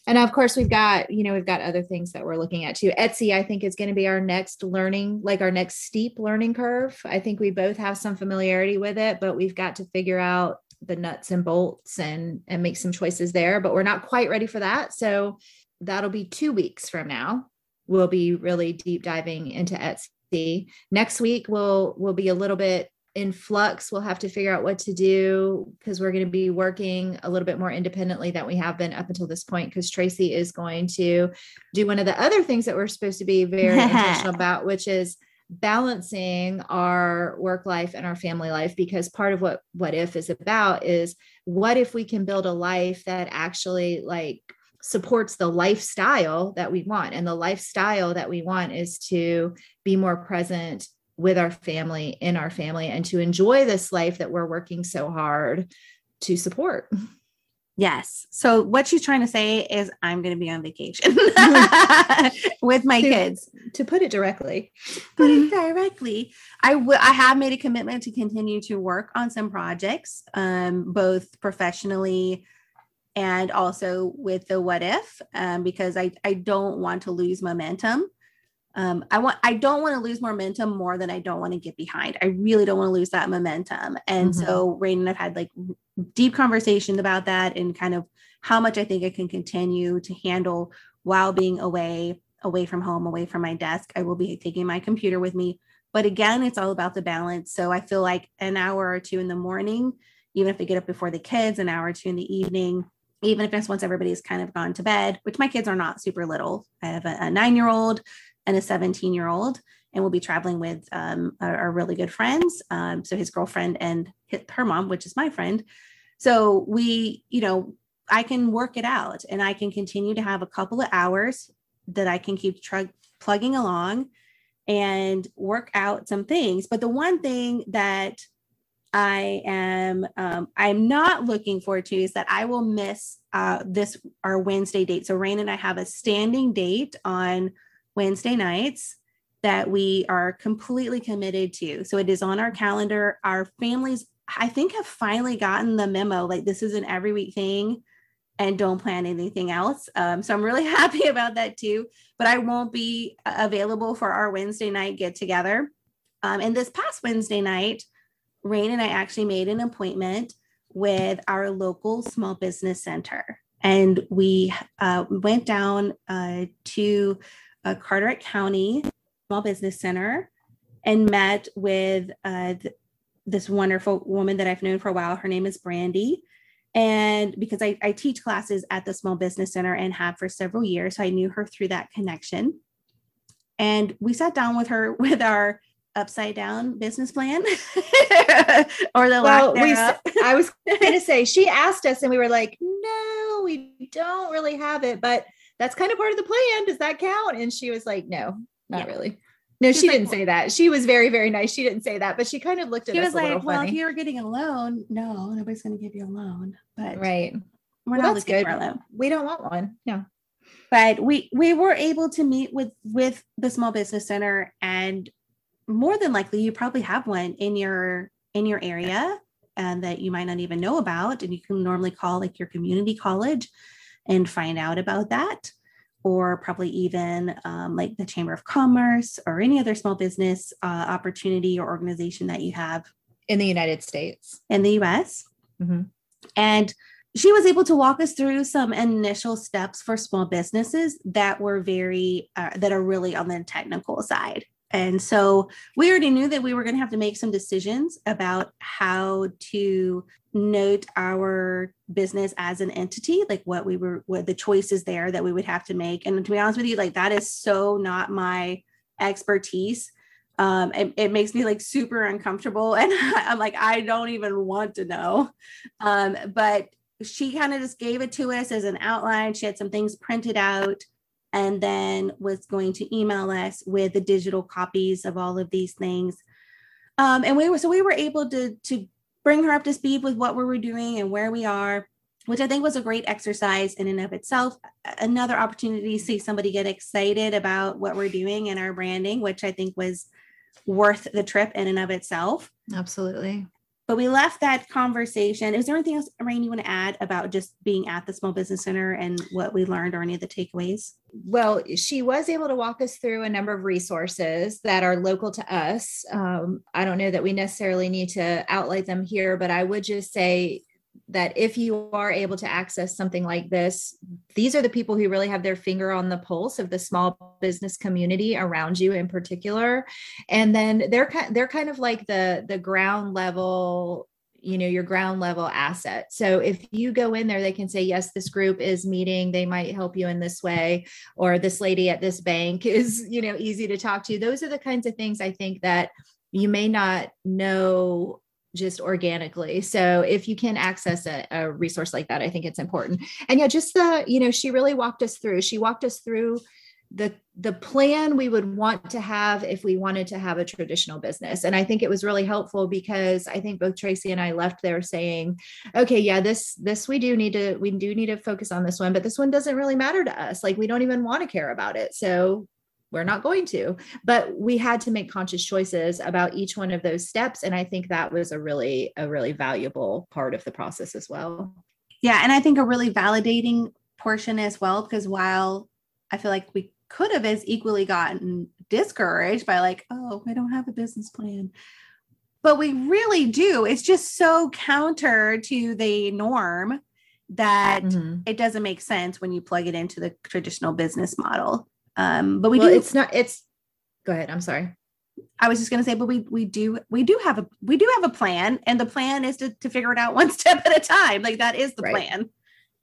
And of course, we've got you know we've got other things that we're looking at too. Etsy, I think, is going to be our next learning, like our next steep learning curve. I think we both have some familiarity with it, but we've got to figure out the nuts and bolts and and make some choices there. But we're not quite ready for that, so that'll be two weeks from now we'll be really deep diving into Etsy. Next week we'll we'll be a little bit in flux. We'll have to figure out what to do because we're going to be working a little bit more independently than we have been up until this point. Because Tracy is going to do one of the other things that we're supposed to be very intentional about, which is balancing our work life and our family life because part of what what if is about is what if we can build a life that actually like supports the lifestyle that we want. And the lifestyle that we want is to be more present with our family, in our family, and to enjoy this life that we're working so hard to support.
Yes. So what she's trying to say is I'm going to be on vacation with my
to,
kids.
To put it directly.
Put it directly. I will I have made a commitment to continue to work on some projects um both professionally and also with the what if um, because I, I don't want to lose momentum. Um, i want i don't want to lose momentum more than i don't want to get behind. I really don't want to lose that momentum. And mm-hmm. so Reine and i've had like deep conversations about that and kind of how much i think i can continue to handle while being away away from home away from my desk. I will be taking my computer with me. But again it's all about the balance. So i feel like an hour or two in the morning even if i get up before the kids an hour or two in the evening even if it's once everybody's kind of gone to bed, which my kids are not super little. I have a, a nine year old and a 17 year old, and we'll be traveling with um, our, our, really good friends. Um, so his girlfriend and his, her mom, which is my friend. So we, you know, I can work it out and I can continue to have a couple of hours that I can keep tr- plugging along and work out some things. But the one thing that I am um, I'm not looking forward to is that I will miss uh, this our Wednesday date. So Reine and I have a standing date on Wednesday nights that we are completely committed to. So it is on our calendar. Our families, I think, have finally gotten the memo. Like this is an every week thing and don't plan anything else. Um, so I'm really happy about that too. But I won't be available for our Wednesday night get together. Um, and this past Wednesday night, Reine and I actually made an appointment with our local small business center. And we uh, went down uh, to uh, Carteret County Small Business Center and met with uh, th- this wonderful woman that I've known for a while. Her name is Brandy. And because I, I teach classes at the Small Business Center and have for several years, so I knew her through that connection. And we sat down with her with our upside down business plan or the well, we,
I was going to say she asked us and we were like, no, we don't really have it, but that's kind of part of the plan. Does that count? And she was like, no, not yeah. really. No, she, she didn't like, say that. She was very, very nice. She didn't say that, but she kind of looked at she us was like, well,
if you're getting a loan, no, nobody's going to give you a loan. But
right,
we're well, not looking good. for a loan.
We don't want one. Yeah,
but we we were able to meet with with the small business center and more than likely you probably have one in your in your area and that you might not even know about and you can normally call like your community college and find out about that or probably even um, like the chamber of commerce or any other small business uh, opportunity or organization that you have
in the united states.
in the us mm-hmm. and she was able to walk us through some initial steps for small businesses that were very uh, that are really on the technical side and so we already knew that we were going to have to make some decisions about how to note our business as an entity, like what we were, what the choices there that we would have to make. And to be honest with you, like that is so not my expertise. Um, it, it makes me like super uncomfortable. And I'm like, I don't even want to know. Um, but she kind of just gave it to us as an outline. She had some things printed out and then was going to email us with the digital copies of all of these things. Um, and we were so we were able to to bring her up to speed with what we were doing and where we are, which I think was a great exercise in and of itself. Another opportunity to see somebody get excited about what we're doing and our branding, which I think was worth the trip in and of itself.
Absolutely.
But we left that conversation. Is there anything else, Reine, you want to add about just being at the Small Business Center and what we learned or any of the takeaways?
Well, she was able to walk us through a number of resources that are local to us. Um, I don't know that we necessarily need to outline them here, but I would just say that if you are able to access something like this, these are the people who really have their finger on the pulse of the small business community around you in particular. And then they're they're kind of like the the ground level you know your ground level asset. So if you go in there they can say yes this group is meeting. They might help you in this way or this lady at this bank is you know easy to talk to. Those are the kinds of things i think that you may not know just organically. So if you can access a, a, resource like that, I think it's important. And yeah, just the, you know, she really walked us through, she walked us through the the plan we would want to have if we wanted to have a traditional business and i think it was really helpful because i think both tracy and i left there saying okay yeah this this we do need to we do need to focus on this one but this one doesn't really matter to us like we don't even want to care about it so we're not going to but we had to make conscious choices about each one of those steps. And i think that was a really a really valuable part of the process as well.
Yeah. And i think a really validating portion as well because while i feel like we could have as equally gotten discouraged by like oh i don't have a business plan. But we really do. It's just so counter to the norm that mm-hmm. it doesn't make sense when you plug it into the traditional business model um, but we
well,
do.
It's not. It's. Go ahead. I'm sorry.
I was just going to say, but we we do we do have a we do have a plan, and the plan is to to figure it out one step at a time. Like that is the
right.
plan.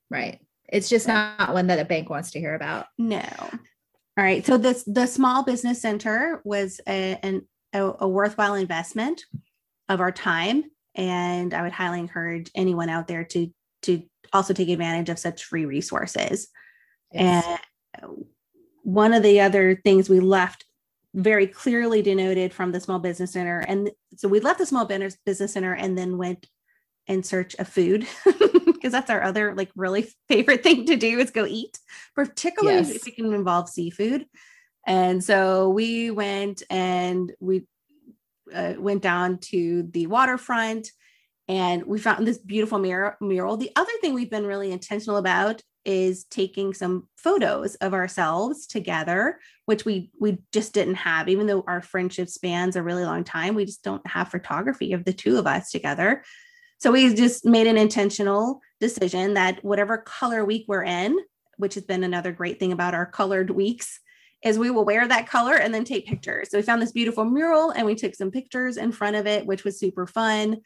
Right. It's just not one that a bank wants to hear about.
No. All right. So this the small business center was a, an, a, a worthwhile investment of our time, and I would highly encourage anyone out there to to also take advantage of such free resources. Yes. One of the other things we left very clearly denoted from the small business center. And so we left the small business center and then went in search of food because that's our other like really favorite thing to do is go eat, particularly yes. if it can involve seafood. And so we went and we uh, went down to the waterfront and we found this beautiful mural, mural. The other thing we've been really intentional about is taking some photos of ourselves together which we we just didn't have even though our friendship spans a really long time we just don't have photography of the two of us together. So we just made an intentional decision that whatever color week we're in which has been another great thing about our colored weeks is we will wear that color and then take pictures. So we found this beautiful mural and we took some pictures in front of it which was super fun.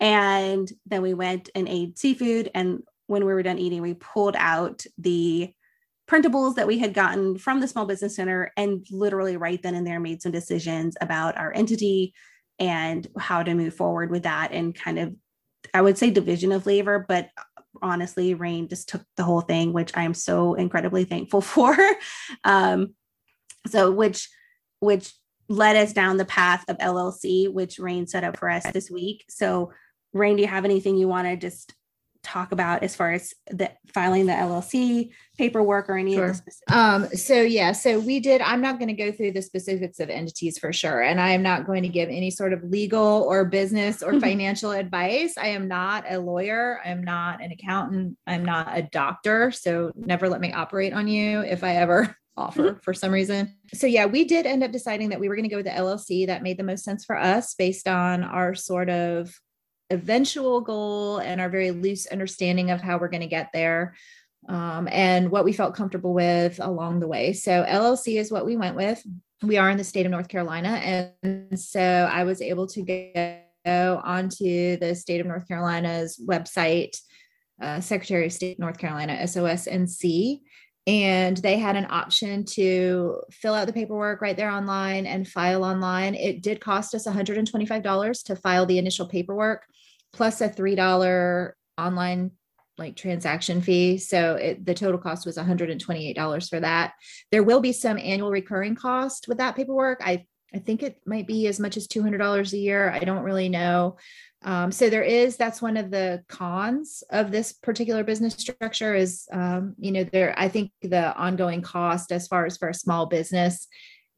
And then we went and ate seafood and when we were done eating, we pulled out the printables that we had gotten from the Small Business Center and literally right then and there made some decisions about our entity and how to move forward with that and kind of, I would say, division of labor, but honestly, Reine just took the whole thing, which I am so incredibly thankful for. um, so, which, which led us down the path of LLC, which Reine set up for us this week. So, Reine, do you have anything you want to just talk about as far as the filing the LLC paperwork or any sure. of the specifics?
Um, so yeah, so we did. I'm not going to go through the specifics of entities for sure, and I am not going to give any sort of legal or business or financial advice. I am not a lawyer. I'm not an accountant. I'm not a doctor. So never let me operate on you if I ever offer for some reason. So yeah, we did end up deciding that we were going to go with the LLC. That made the most sense for us based on our sort of eventual goal and our very loose understanding of how we're going to get there um, and what we felt comfortable with along the way. So, LLC is what we went with. We are in the state of North Carolina. And so I was able to go onto the state of North Carolina's website, uh, Secretary of State, North Carolina, SOSNC. And they had an option to fill out the paperwork right there online and file online. It did cost us $125 to file the initial paperwork plus a $3 online like transaction fee. So it, the total cost was $128 for that. There will be some annual recurring cost with that paperwork. I I think it might be as much as $200 a year. I don't really know. Um, so there is that's one of the cons of this particular business structure is um, you know there I think the ongoing cost as far as for a small business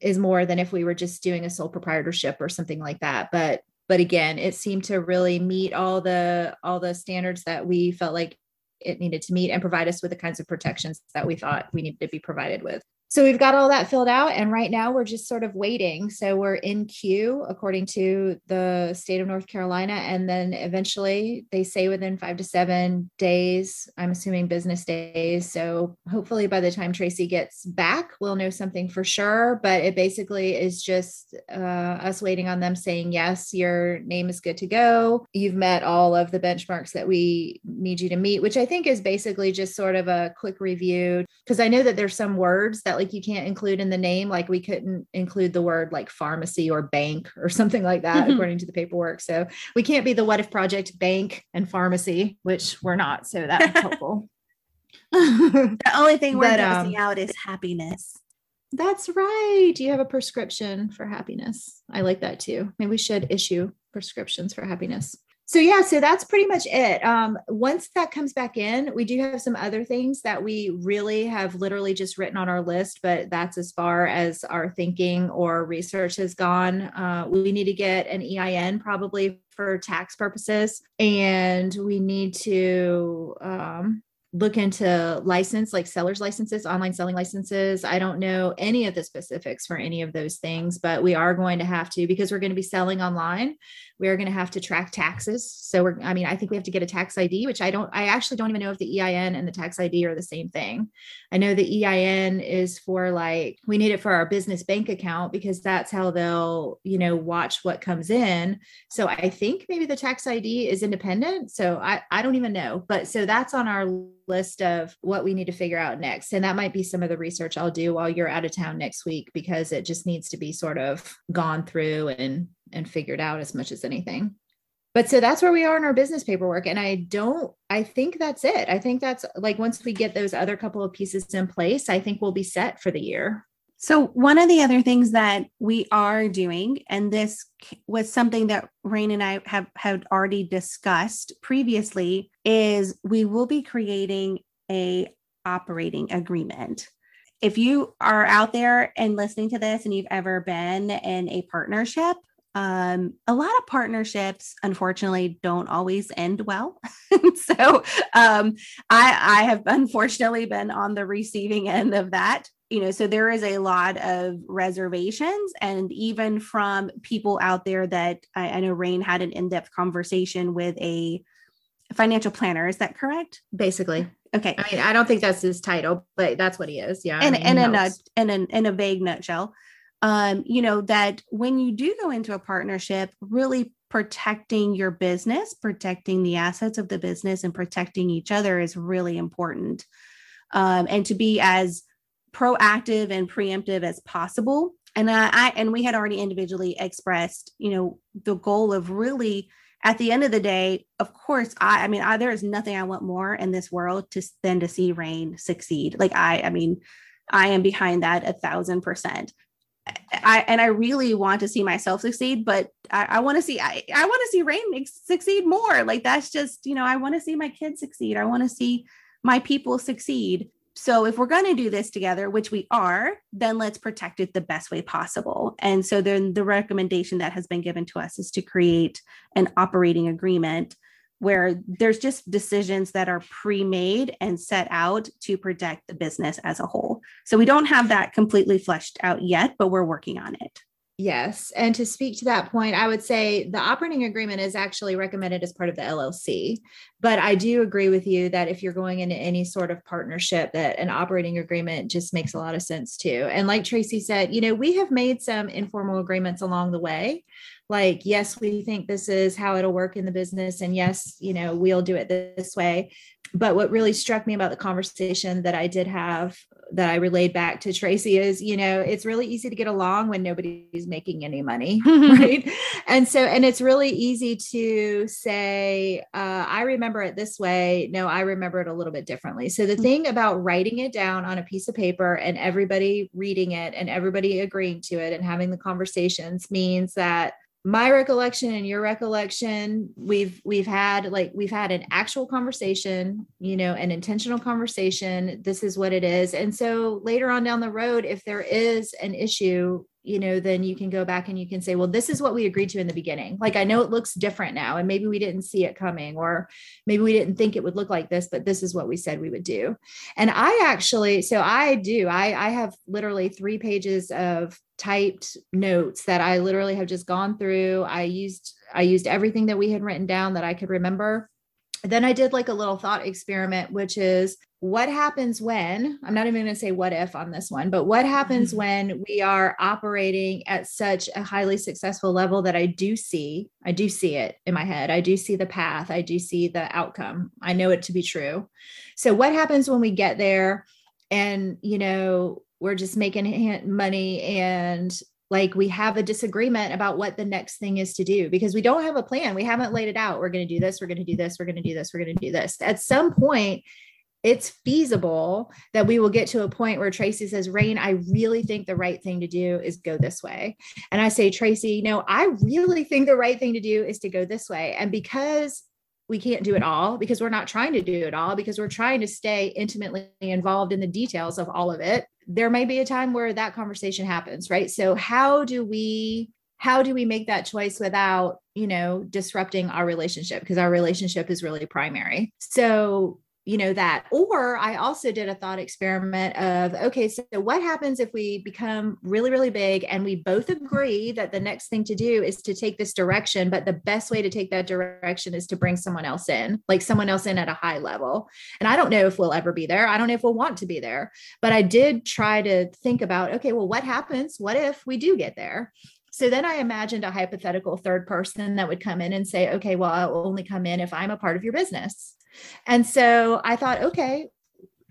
is more than if we were just doing a sole proprietorship or something like that. But but again it seemed to really meet all the all the standards that we felt like it needed to meet and provide us with the kinds of protections that we thought we needed to be provided with so we've got all that filled out and right now we're just sort of waiting. So we're in queue according to the state of north carolina and then eventually they say within five to seven days i'm assuming business days. So hopefully by the time tracy gets back we'll know something for sure. But it basically is just uh, us waiting on them saying yes your name is good to go. You've met all of the benchmarks that we need you to meet which i think is basically just sort of a quick review because i know that there's some words that like you can't include in the name like we couldn't include the word like pharmacy or bank or something like that mm-hmm. according to the paperwork. So we can't be the what if project bank and pharmacy which we're not so that's helpful.
The only thing we're missing um, out is happiness.
That's right. You have a prescription for happiness. I like that too. Maybe we should issue prescriptions for happiness so yeah so that's pretty much it. Um, once that comes back in we do have some other things that we really have literally just written on our list but that's as far as our thinking or research has gone. Uh, we need to get an ein probably for tax purposes and we need to um, look into license like sellers licenses online selling licenses. I don't know any of the specifics for any of those things but we are going to have to because we're going to be selling online we are going to have to track taxes. So we're i mean i think we have to get a tax id which i don't i actually don't even know if the ein and the tax id are the same thing. I know the ein is for like we need it for our business bank account because that's how they'll you know watch what comes in. So i think maybe the tax id is independent. So i i don't even know but so that's on our list of what we need to figure out next. And that might be some of the research I'll do while you're out of town next week because it just needs to be sort of gone through and and figured out as much as anything. But so that's where we are in our business paperwork. And I don't, I think that's it. I think that's like once we get those other couple of pieces in place, I think we'll be set for the year.
So, one of the other things that we are doing, and this was something that Reine and I have had already discussed previously, is we will be creating a operating agreement. If you are out there and listening to this and you've ever been in a partnership, um, a lot of partnerships unfortunately don't always end well so um, I, I have unfortunately been on the receiving end of that you know so there is a lot of reservations and even from people out there that i, I know Reine had an in-depth conversation with a financial planner is that correct?
Basically.
Okay.
I mean i don't think that's his title but that's what he is. Yeah
And,
I mean,
in, a, nut, in, a, in a vague nutshell um, you know, that when you do go into a partnership, really protecting your business, protecting the assets of the business, and protecting each other is really important. Um, and to be as proactive and preemptive as possible. And I, I and we had already individually expressed, you know, the goal of really at the end of the day, of course, I, I mean, I, there is nothing I want more in this world to than to see Reine succeed. Like I, I mean, I am behind that a thousand percent. I and I really want to see myself succeed, but I, I want to see I, I want to see Reine succeed more. Like that's just you know I want to see my kids succeed. I want to see my people succeed. So if we're going to do this together, which we are, then let's protect it the best way possible. And so then the recommendation that has been given to us is to create an operating agreement where there's just decisions that are pre-made and set out to protect the business as a whole. So we don't have that completely fleshed out yet, but we're working on it.
Yes. And to speak to that point, I would say the operating agreement is actually recommended as part of the LLC. But I do agree with you that if you're going into any sort of partnership, that an operating agreement just makes a lot of sense too. And like Tracy said, you know, we have made some informal agreements along the way like yes we think this is how it'll work in the business and yes you know we'll do it this way but what really struck me about the conversation that i did have that i relayed back to tracy is you know it's really easy to get along when nobody's making any money right? And so and it's really easy to say uh, i remember it this way. No i remember it a little bit differently. So the mm. thing about writing it down on a piece of paper and everybody reading it and everybody agreeing to it and having the conversations means that my recollection and your recollection we've we've had like we've had an actual conversation you know an intentional conversation. This is what it is. And so later on down the road if there is an issue you know, then you can go back and you can say, well, this is what we agreed to in the beginning. Like, I know it looks different now, and maybe we didn't see it coming, or maybe we didn't think it would look like this, but this is what we said we would do. And I actually, so I do, I, I have literally three pages of typed notes that I literally have just gone through. I used, I used everything that we had written down that I could remember then I did like a little thought experiment, which is what happens when I'm not even going to say what if on this one, but what happens mm-hmm. when we are operating at such a highly successful level that I do see, I do see it in my head. I do see the path. I do see the outcome. I know it to be true. So, what happens when we get there and, you know, we're just making money and like we have a disagreement about what the next thing is to do because we don't have a plan. We haven't laid it out. We're going to do this, we're going to do this, we're going to do this, we're going to do this. At some point, it's feasible that we will get to a point where Tracy says, Reine, I really think the right thing to do is go this way. And I say, Tracy, no, I really think the right thing to do is to go this way. And because we can't do it all because we're not trying to do it all because we're trying to stay intimately involved in the details of all of it. There may be a time where that conversation happens right? So how do we how do we make that choice without you know disrupting our relationship? Because our relationship is really primary. So you know that or i also did a thought experiment of okay so what happens if we become really really big and we both agree that the next thing to do is to take this direction but the best way to take that direction is to bring someone else in like someone else in at a high level? And i don't know if we'll ever be there. I don't know if we'll want to be there. But i did try to think about okay well what happens? What if we do get there? So then I imagined a hypothetical third person that would come in and say, okay, well, I'll only come in if I'm a part of your business. And so I thought, okay,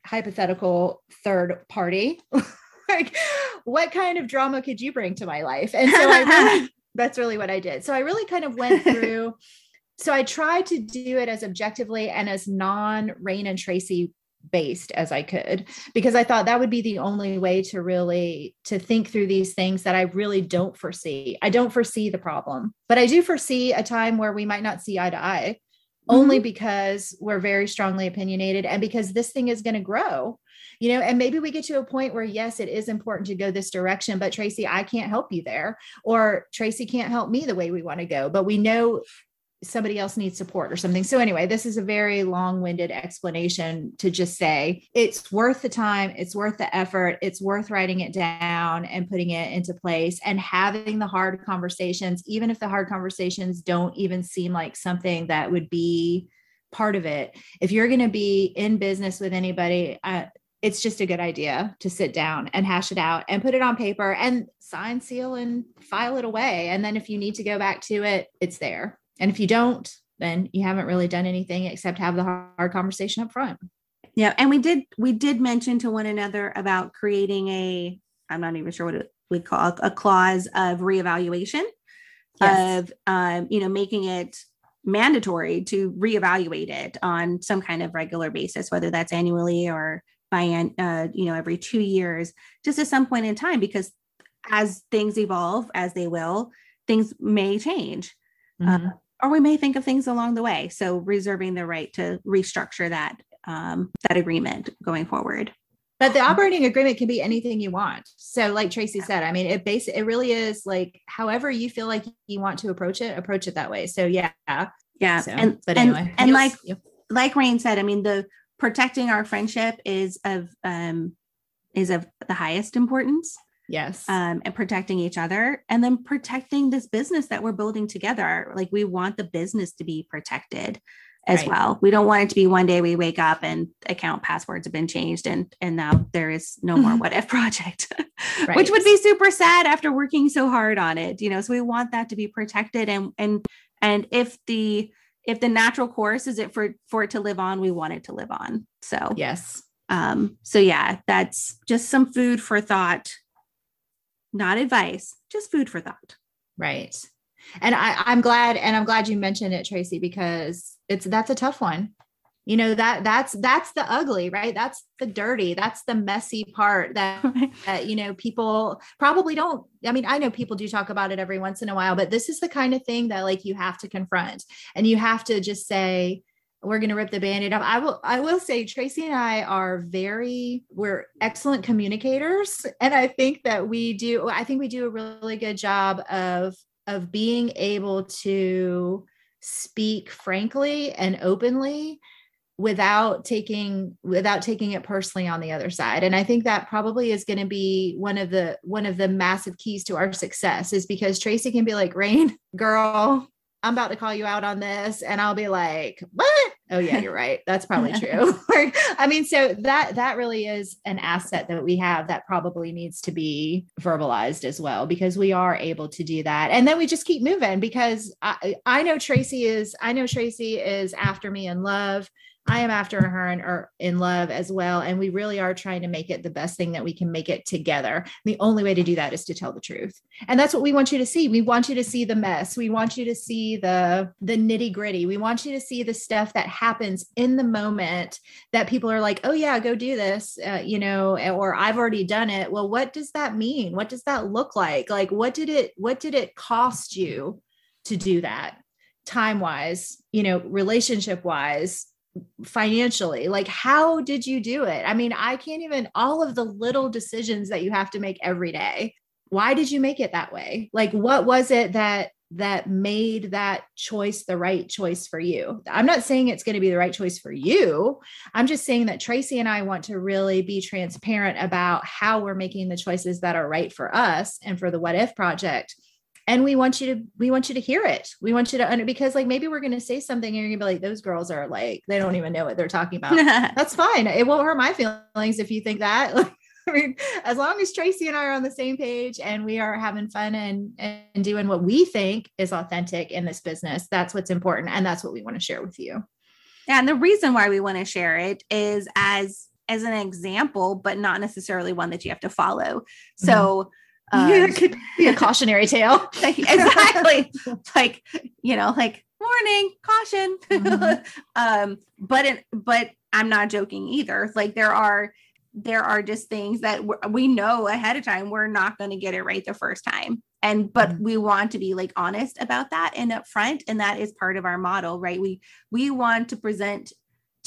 hypothetical third party, like what kind of drama could you bring to my life? And so I really, that's really what I did. So I really kind of went through. so I tried to do it as objectively and as non Reine and Tracy based as I could because I thought that would be the only way to really to think through these things that I really don't foresee. I don't foresee the problem, but I do foresee a time where we might not see eye to eye mm-hmm. only because we're very strongly opinionated and because this thing is going to grow. You know, and maybe we get to a point where yes, it is important to go this direction, but Tracy, I can't help you there or Tracy can't help me the way we want to go, but we know somebody else needs support or something. So, anyway, this is a very long winded explanation to just say it's worth the time, it's worth the effort, it's worth writing it down and putting it into place and having the hard conversations, even if the hard conversations don't even seem like something that would be part of it. If you're going to be in business with anybody, uh, it's just a good idea to sit down and hash it out and put it on paper and sign, seal, and file it away. And then if you need to go back to it, it's there. And if you don't, then you haven't really done anything except have the hard conversation up front.
Yeah. And we did, we did mention to one another about creating a, I'm not even sure what it would call a clause of reevaluation yes. of, um, you know, making it mandatory to reevaluate it on some kind of regular basis, whether that's annually or by, uh, you know, every two years, just at some point in time, because as things evolve, as they will, things may change. Mm-hmm. Uh, or we may think of things along the way. So reserving the right to restructure that um, that agreement going forward.
But the operating agreement can be anything you want. So, like Tracy said, I mean, it base it really is like however you feel like you want to approach it, approach it that way. So, yeah,
yeah.
So,
and but anyway, and, and like like Reine said, I mean, the protecting our friendship is of um is of the highest importance.
Yes.
Um, and protecting each other and then protecting this business that we're building together. Like we want the business to be protected as right. well. We don't want it to be one day we wake up and account passwords have been changed and and now there is no more what if project. right. Which would be super sad after working so hard on it, you know. So we want that to be protected and and and if the if the natural course is it for for it to live on, we want it to live on. So
yes.
Um so yeah, that's just some food for thought not advice, just food for thought.
Right. And I, I'm glad, and I'm glad you mentioned it, Tracy, because it's that's a tough one. You know, that that's that's the ugly, right? That's the dirty, that's the messy part that, that you know, people probably don't. I mean, I know people do talk about it every once in a while, but this is the kind of thing that like you have to confront and you have to just say, we're going to rip the band-aid off i will i will say tracy and i are very we're excellent communicators and i think that we do i think we do a really good job of of being able to speak frankly and openly without taking without taking it personally on the other side and i think that probably is going to be one of the one of the massive keys to our success is because tracy can be like Reine girl I'm about to call you out on this. And I'll be like, what? Oh yeah, you're right. That's probably true. I mean, so that that really is an asset that we have that probably needs to be verbalized as well, because we are able to do that. And then we just keep moving because I, I know Tracy is, I know Tracy is after me in love. I am after her and are in love as well. And we really are trying to make it the best thing that we can make it together. The only way to do that is to tell the truth. And that's what we want you to see. We want you to see the mess. We want you to see the the nitty gritty. We want you to see the stuff that happens in the moment that people are like, oh yeah, go do this, uh, you know, or I've already done it. Well, what does that mean? What does that look like? Like, what did it, what did it cost you to do that? time wise, you know, relationship wise, financially like how did you do it? I mean i can't even all of the little decisions that you have to make every day why did you make it that way? Like what was it that that made that choice the right choice for you? I'm not saying it's going to be the right choice for you. I'm just saying that tracy and i want to really be transparent about how we're making the choices that are right for us and for the what if project and we want you to we want you to hear it we want you to under because like maybe we're going to say something and you're going to be like those girls are like they don't even know what they're talking about that's fine it won't hurt my feelings if you think that I mean, as long as Tracy and I are on the same page and we are having fun and and doing what we think is authentic in this business, that's what's important, and that's what we want to share with you.
Yeah, and the reason why we want to share it is as as an example, but not necessarily one that you have to follow. So. Mm-hmm
um, yeah, it could be a cautionary tale.
exactly. like, you know, like warning, caution.
Mhm.
um, but it, but I'm not joking either. Like there are there are just things that we know ahead of time we're not going to get it right the first time. And but
Mhm.
we want to be like honest about that and upfront, and that is part of our model, right? We we want to present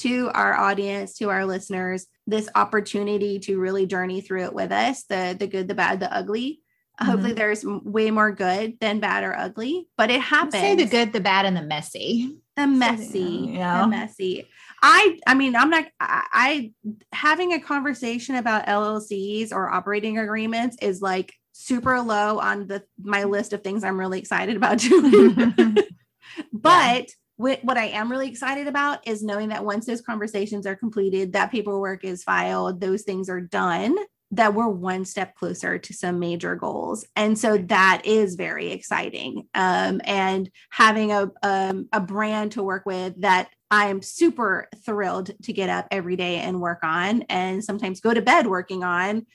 to our audience, to our listeners, this opportunity to really journey through it with us, the the good, the bad, the ugly. Hopefully, mm-hmm. there's way more good than bad or ugly, but it happens
Say the good, the bad, and the messy.
the messy
Yeah.
the messy i i mean i'm not I, I having a conversation about llcs or operating agreements is like super low on the my mm-hmm. list of things i'm really excited about doing but what, what i am really excited about is knowing that once those conversations are completed that paperwork is filed those things are done that we're one step closer to some major goals. And so that is very exciting. Um, and having a, um, a brand to work with that i'm super thrilled to get up every day and work on and sometimes go to bed working on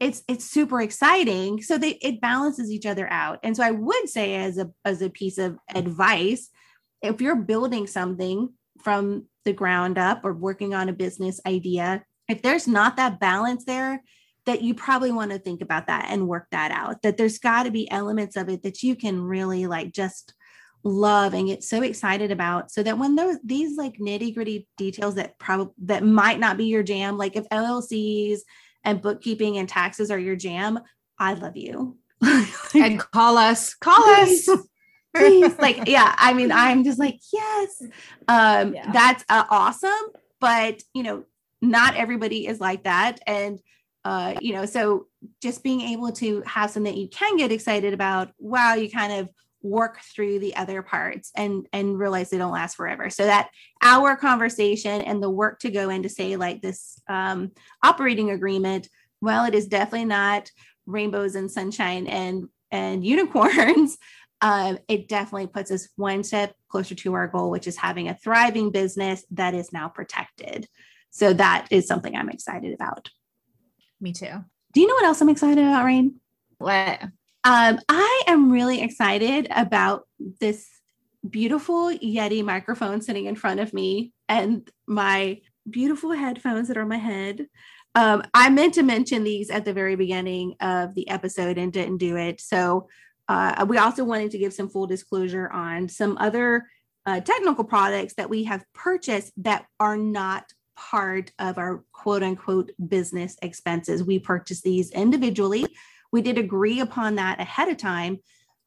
it's it's super exciting. So they it balances each other out. And so i would say as a as a piece of advice if you're building something from the ground up or working on a business idea if there's not that balance there that you probably want to think about that and work that out that there's got to be elements of it that you can really like just love and get so excited about so that when those these like nitty gritty details that probably that might not be your jam like if llcs and bookkeeping and taxes are your jam i love you
and call us. Call us.
Please. Like yeah i mean i'm just like yes um
Yeah.
that's uh, awesome but you know not everybody is like that and uh you know so just being able to have something that you can get excited about while you kind of work through the other parts and and realize they don't last forever so that our conversation and the work to go in to say like this um operating agreement well it is definitely not rainbows and sunshine and and unicorns um, it definitely puts us one step closer to our goal, which is having a thriving business that is now protected. So that is something I'm excited about.
Me too.
Do you know what else I'm excited about, Reine?
What?
Um, I am really excited about this beautiful Yeti microphone sitting in front of me and my beautiful headphones that are on my head. Um, I meant to mention these at the very beginning of the episode and didn't do it. So uh, we also wanted to give some full disclosure on some other uh, technical products that we have purchased that are not part of our quote unquote business expenses. We purchased these individually. We did agree upon that ahead of time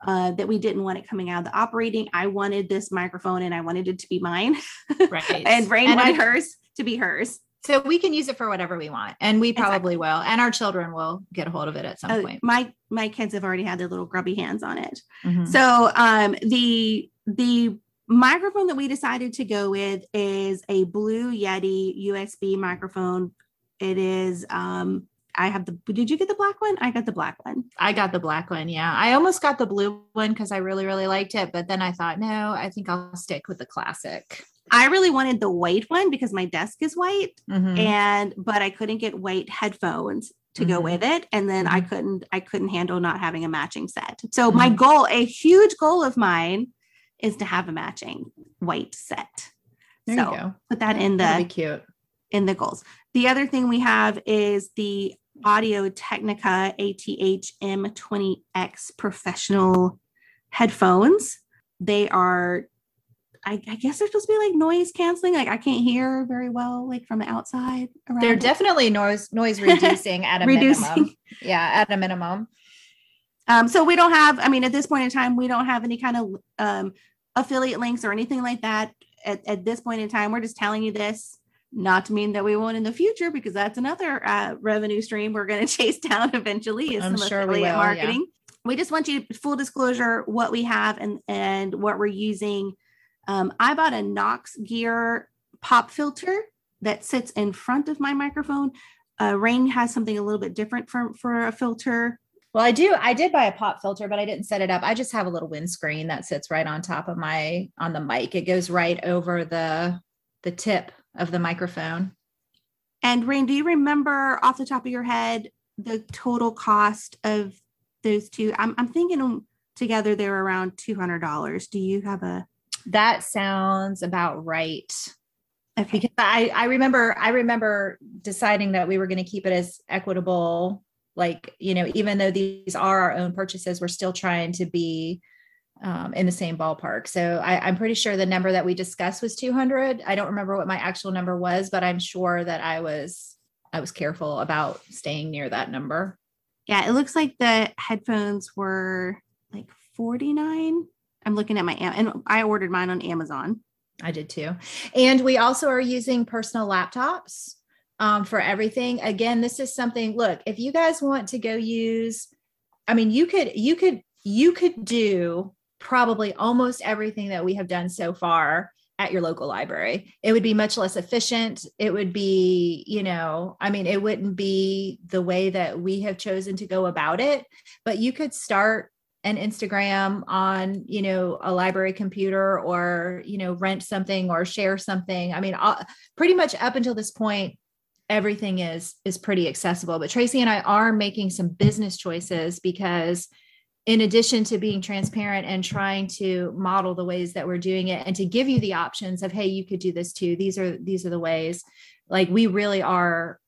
uh, that we didn't want it coming out of the operating. I wanted this microphone and I wanted it to be mine,
Right.
and Reine
And I-
wanted hers to be hers.
So we can use it for whatever we want, and we
Exactly.
probably will, and our children will get a hold of it at some
Uh,
point.
my my kids have already had their little grubby hands on it.
Mhm.
So um the the microphone that we decided to go with is a blue Yeti USB microphone. It is um I have the did you get the black one? I got the black one.
I got the black one. Yeah. I almost got the blue one because I really, really liked it. But then I thought, no, I think I'll stick with the classic.
I really wanted the white one because my desk is white
Mhm.
and but I couldn't get white headphones to go
Mhm.
with it and then I
Mhm.
couldn't I couldn't handle not having a matching set. So my
Mhm.
goal, a huge goal of mine is to have a matching white set.
There
so
you go.
put that in the
cute.
in the goals. The other thing we have is the Audio Technica ATH M20X professional headphones. They are, I, I guess they're supposed to be like noise canceling. Like I can't hear very well, like from the outside. Around
They're
it.
definitely noise noise reducing at a
Reducing.
minimum. Yeah, at a minimum.
Um, so we don't have, I mean, at this point in time, we don't have any kind of um, affiliate links or anything like that. At, at this point in time, we're just telling you this, not to mean that we won't in the future, because that's another uh, revenue stream we're going to chase down eventually. Is
I'm
some
sure we
affiliate
will, yeah.
marketing. We just want you full disclosure what we have and and what we're using. Um, I bought a Knox Gear pop filter that sits in front of my microphone. Uh, Reine has something a little bit different for for a filter.
Well, I do. I did buy a pop filter, but I didn't set it up. I just have a little windscreen that sits right on top of my on the mic. It goes right over the the tip of the microphone.
And Reine, do you remember off the top of your head the total cost of those two? I'm, I'm thinking them together they're around two hundred dollars. Do you have a?
That sounds about right.
Okay.
Because I, I remember I remember deciding that we were going to keep it as equitable. Like, you know, even though these are our own purchases, we're still trying to be um, in the same ballpark. So I, I'm pretty sure the number that we discussed was 200. I don't remember what my actual number was, but I'm sure that I was I was careful about staying near that number.
Yeah, it looks like the headphones were like 49. I'm looking at my and I ordered mine on Amazon.
I did too. And we also are using personal laptops um, for everything. Again, this is something, look, if you guys want to go use, I mean, you could, you could, you could do probably almost everything that we have done so far at your local library. It would be much less efficient. It would be, you know, I mean, it wouldn't be the way that we have chosen to go about it, but you could start an Instagram on, you know, a library computer or, you know, rent something or share something. I mean, uh, pretty much up until this point, everything is is pretty accessible. But Tracy and I are making some business choices because in addition to being transparent and trying to model the ways that we're doing it and to give you the options of hey you could do this too these are these are the ways like we really are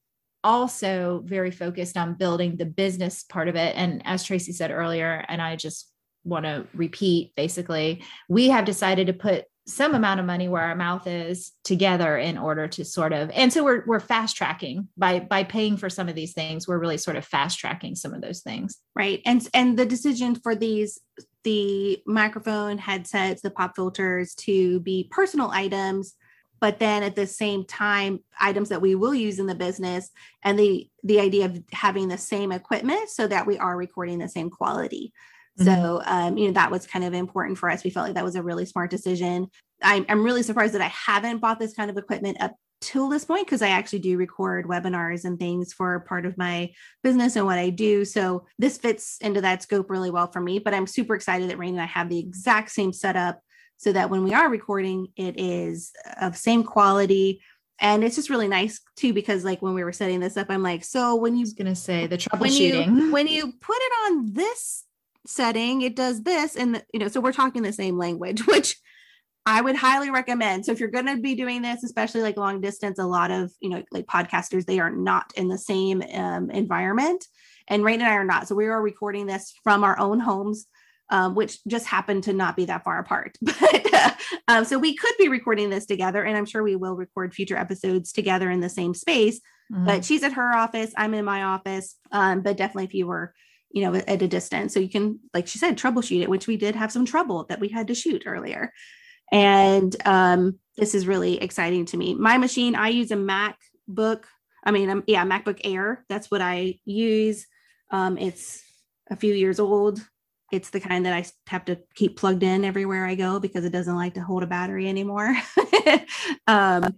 also very focused on building the business part of it. And as Tracy said earlier, and I just want to repeat basically, we have decided to put some amount of money where our mouth is together in order to sort of and so we're we're fast tracking by by paying for some of these things we're really sort of fast tracking some of those things
right and and the decision for these the microphone headsets the pop filters to be personal items but then at the same time items that we will use in the business and the the idea of having the same equipment so that we are recording the same quality mm-hmm. so um, you know that was kind of important for us we felt like that was a really smart decision I'm, I'm really surprised that i haven't bought this kind of equipment up till this point because I actually do record webinars and things for part of my business and what I do. So this fits into that scope really well for me. But I'm super excited that Reine and I have the exact same setup so that when we are recording, it is of same quality. And it's just really nice too, because like when we were setting this up, I'm like, so when you're
gonna say the troubleshooting,
when you, when you put it on this setting, it does this. And you know, so we're talking the same language, which I would highly recommend. So if you're going to be doing this, especially like long distance, a lot of, you know, like podcasters, they are not in the same um, environment. And Reine and I are not. So we are recording this from our own homes um, which just happened to not be that far apart. But uh, um, so we could be recording this together, and I'm sure we will record future episodes together in the same space. Mm-hmm. But she's at her office, I'm in my office. Um, but definitely, if you were, you know, at a distance, so you can, like she said, troubleshoot it, which we did have some trouble that we had to shoot earlier. And um, this is really exciting to me. My machine, I use a MacBook. I mean, um, yeah, MacBook Air. That's what I use. Um, it's a few years old it's the kind that I have to keep plugged in everywhere I go because it doesn't like to hold a battery anymore. um,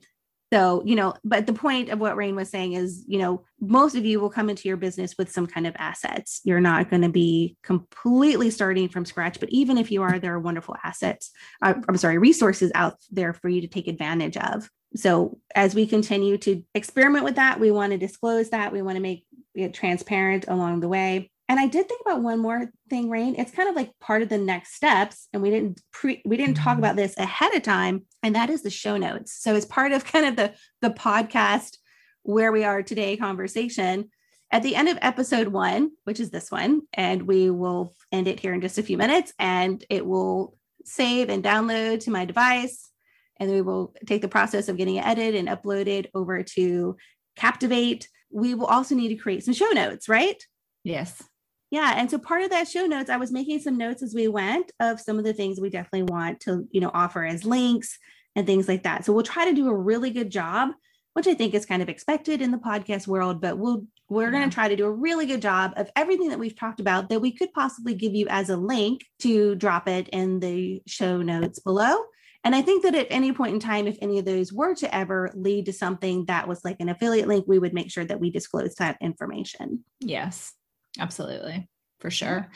so, you know, but the point of what Reine was saying is, you know, most of you will come into your business with some kind of assets. You're not going to be completely starting from scratch, but even if you are, there are wonderful assets, uh, I'm sorry, resources out there for you to take advantage of. So, as we continue to experiment with that, we want to disclose that. We want to make it transparent along the way. And I did think about one more thing, Reine. It's kind of like part of the next steps, and we didn't pre we didn't talk mm-hmm. about this ahead of time, and that is the show notes. So it's part of kind of the the podcast where we are today conversation. At the end of episode one, which is this one, and we will end it here in just a few minutes, and it will save and download to my device, and we will take the process of getting it edited and uploaded over to Captivate. We will also need to create some show notes, right?
Yes.
Yeah. And so part of that show notes, I was making some notes as we went of some of the things we definitely want to, you know, offer as links and things like that. So we'll try to do a really good job, which I think is kind of expected in the podcast world, but we'll we're yeah. going to try to do a really good job of everything that we've talked about that we could possibly give you as a link to drop it in the show notes below. And I think that at any point in time, if any of those were to ever lead to something that was like an affiliate link, we would make sure that we disclose that information.
Yes. Absolutely. For sure.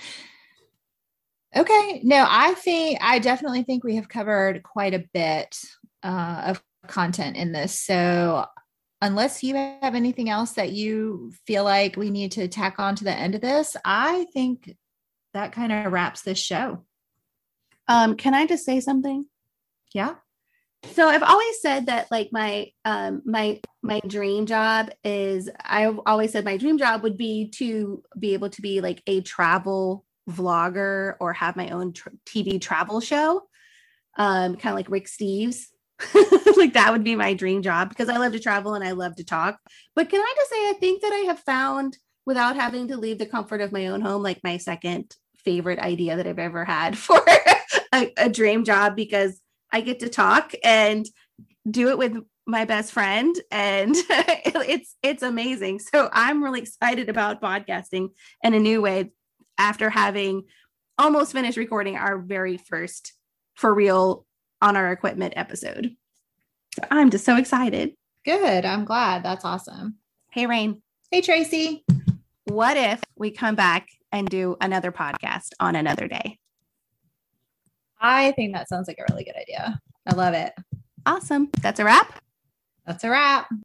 Okay. No, I think I definitely think we have covered quite a bit uh, of content in this. So, unless you have anything else that you feel like we need to tack on to the end of this, I think that kind of wraps this show.
Um, can I just say something?
Yeah.
So I've always said that like my um my my dream job is I've always said my dream job would be to be able to be like a travel vlogger or have my own tr- TV travel show. Um kind of like Rick Steves. like that would be my dream job because I love to travel and I love to talk. But can I just say I think that I have found without having to leave the comfort of my own home like my second favorite idea that I've ever had for a, a dream job because I get to talk and do it with my best friend and it's it's amazing. So I'm really excited about podcasting in a new way after having almost finished recording our very first for real on our equipment episode. So I'm just so excited.
Good. I'm glad. That's awesome.
Hey Reine,
Hey, Tracy.
what if we come back and do another podcast on another day?
I think that sounds like a really good idea. I love it.
Awesome. That's a wrap.
That's a wrap.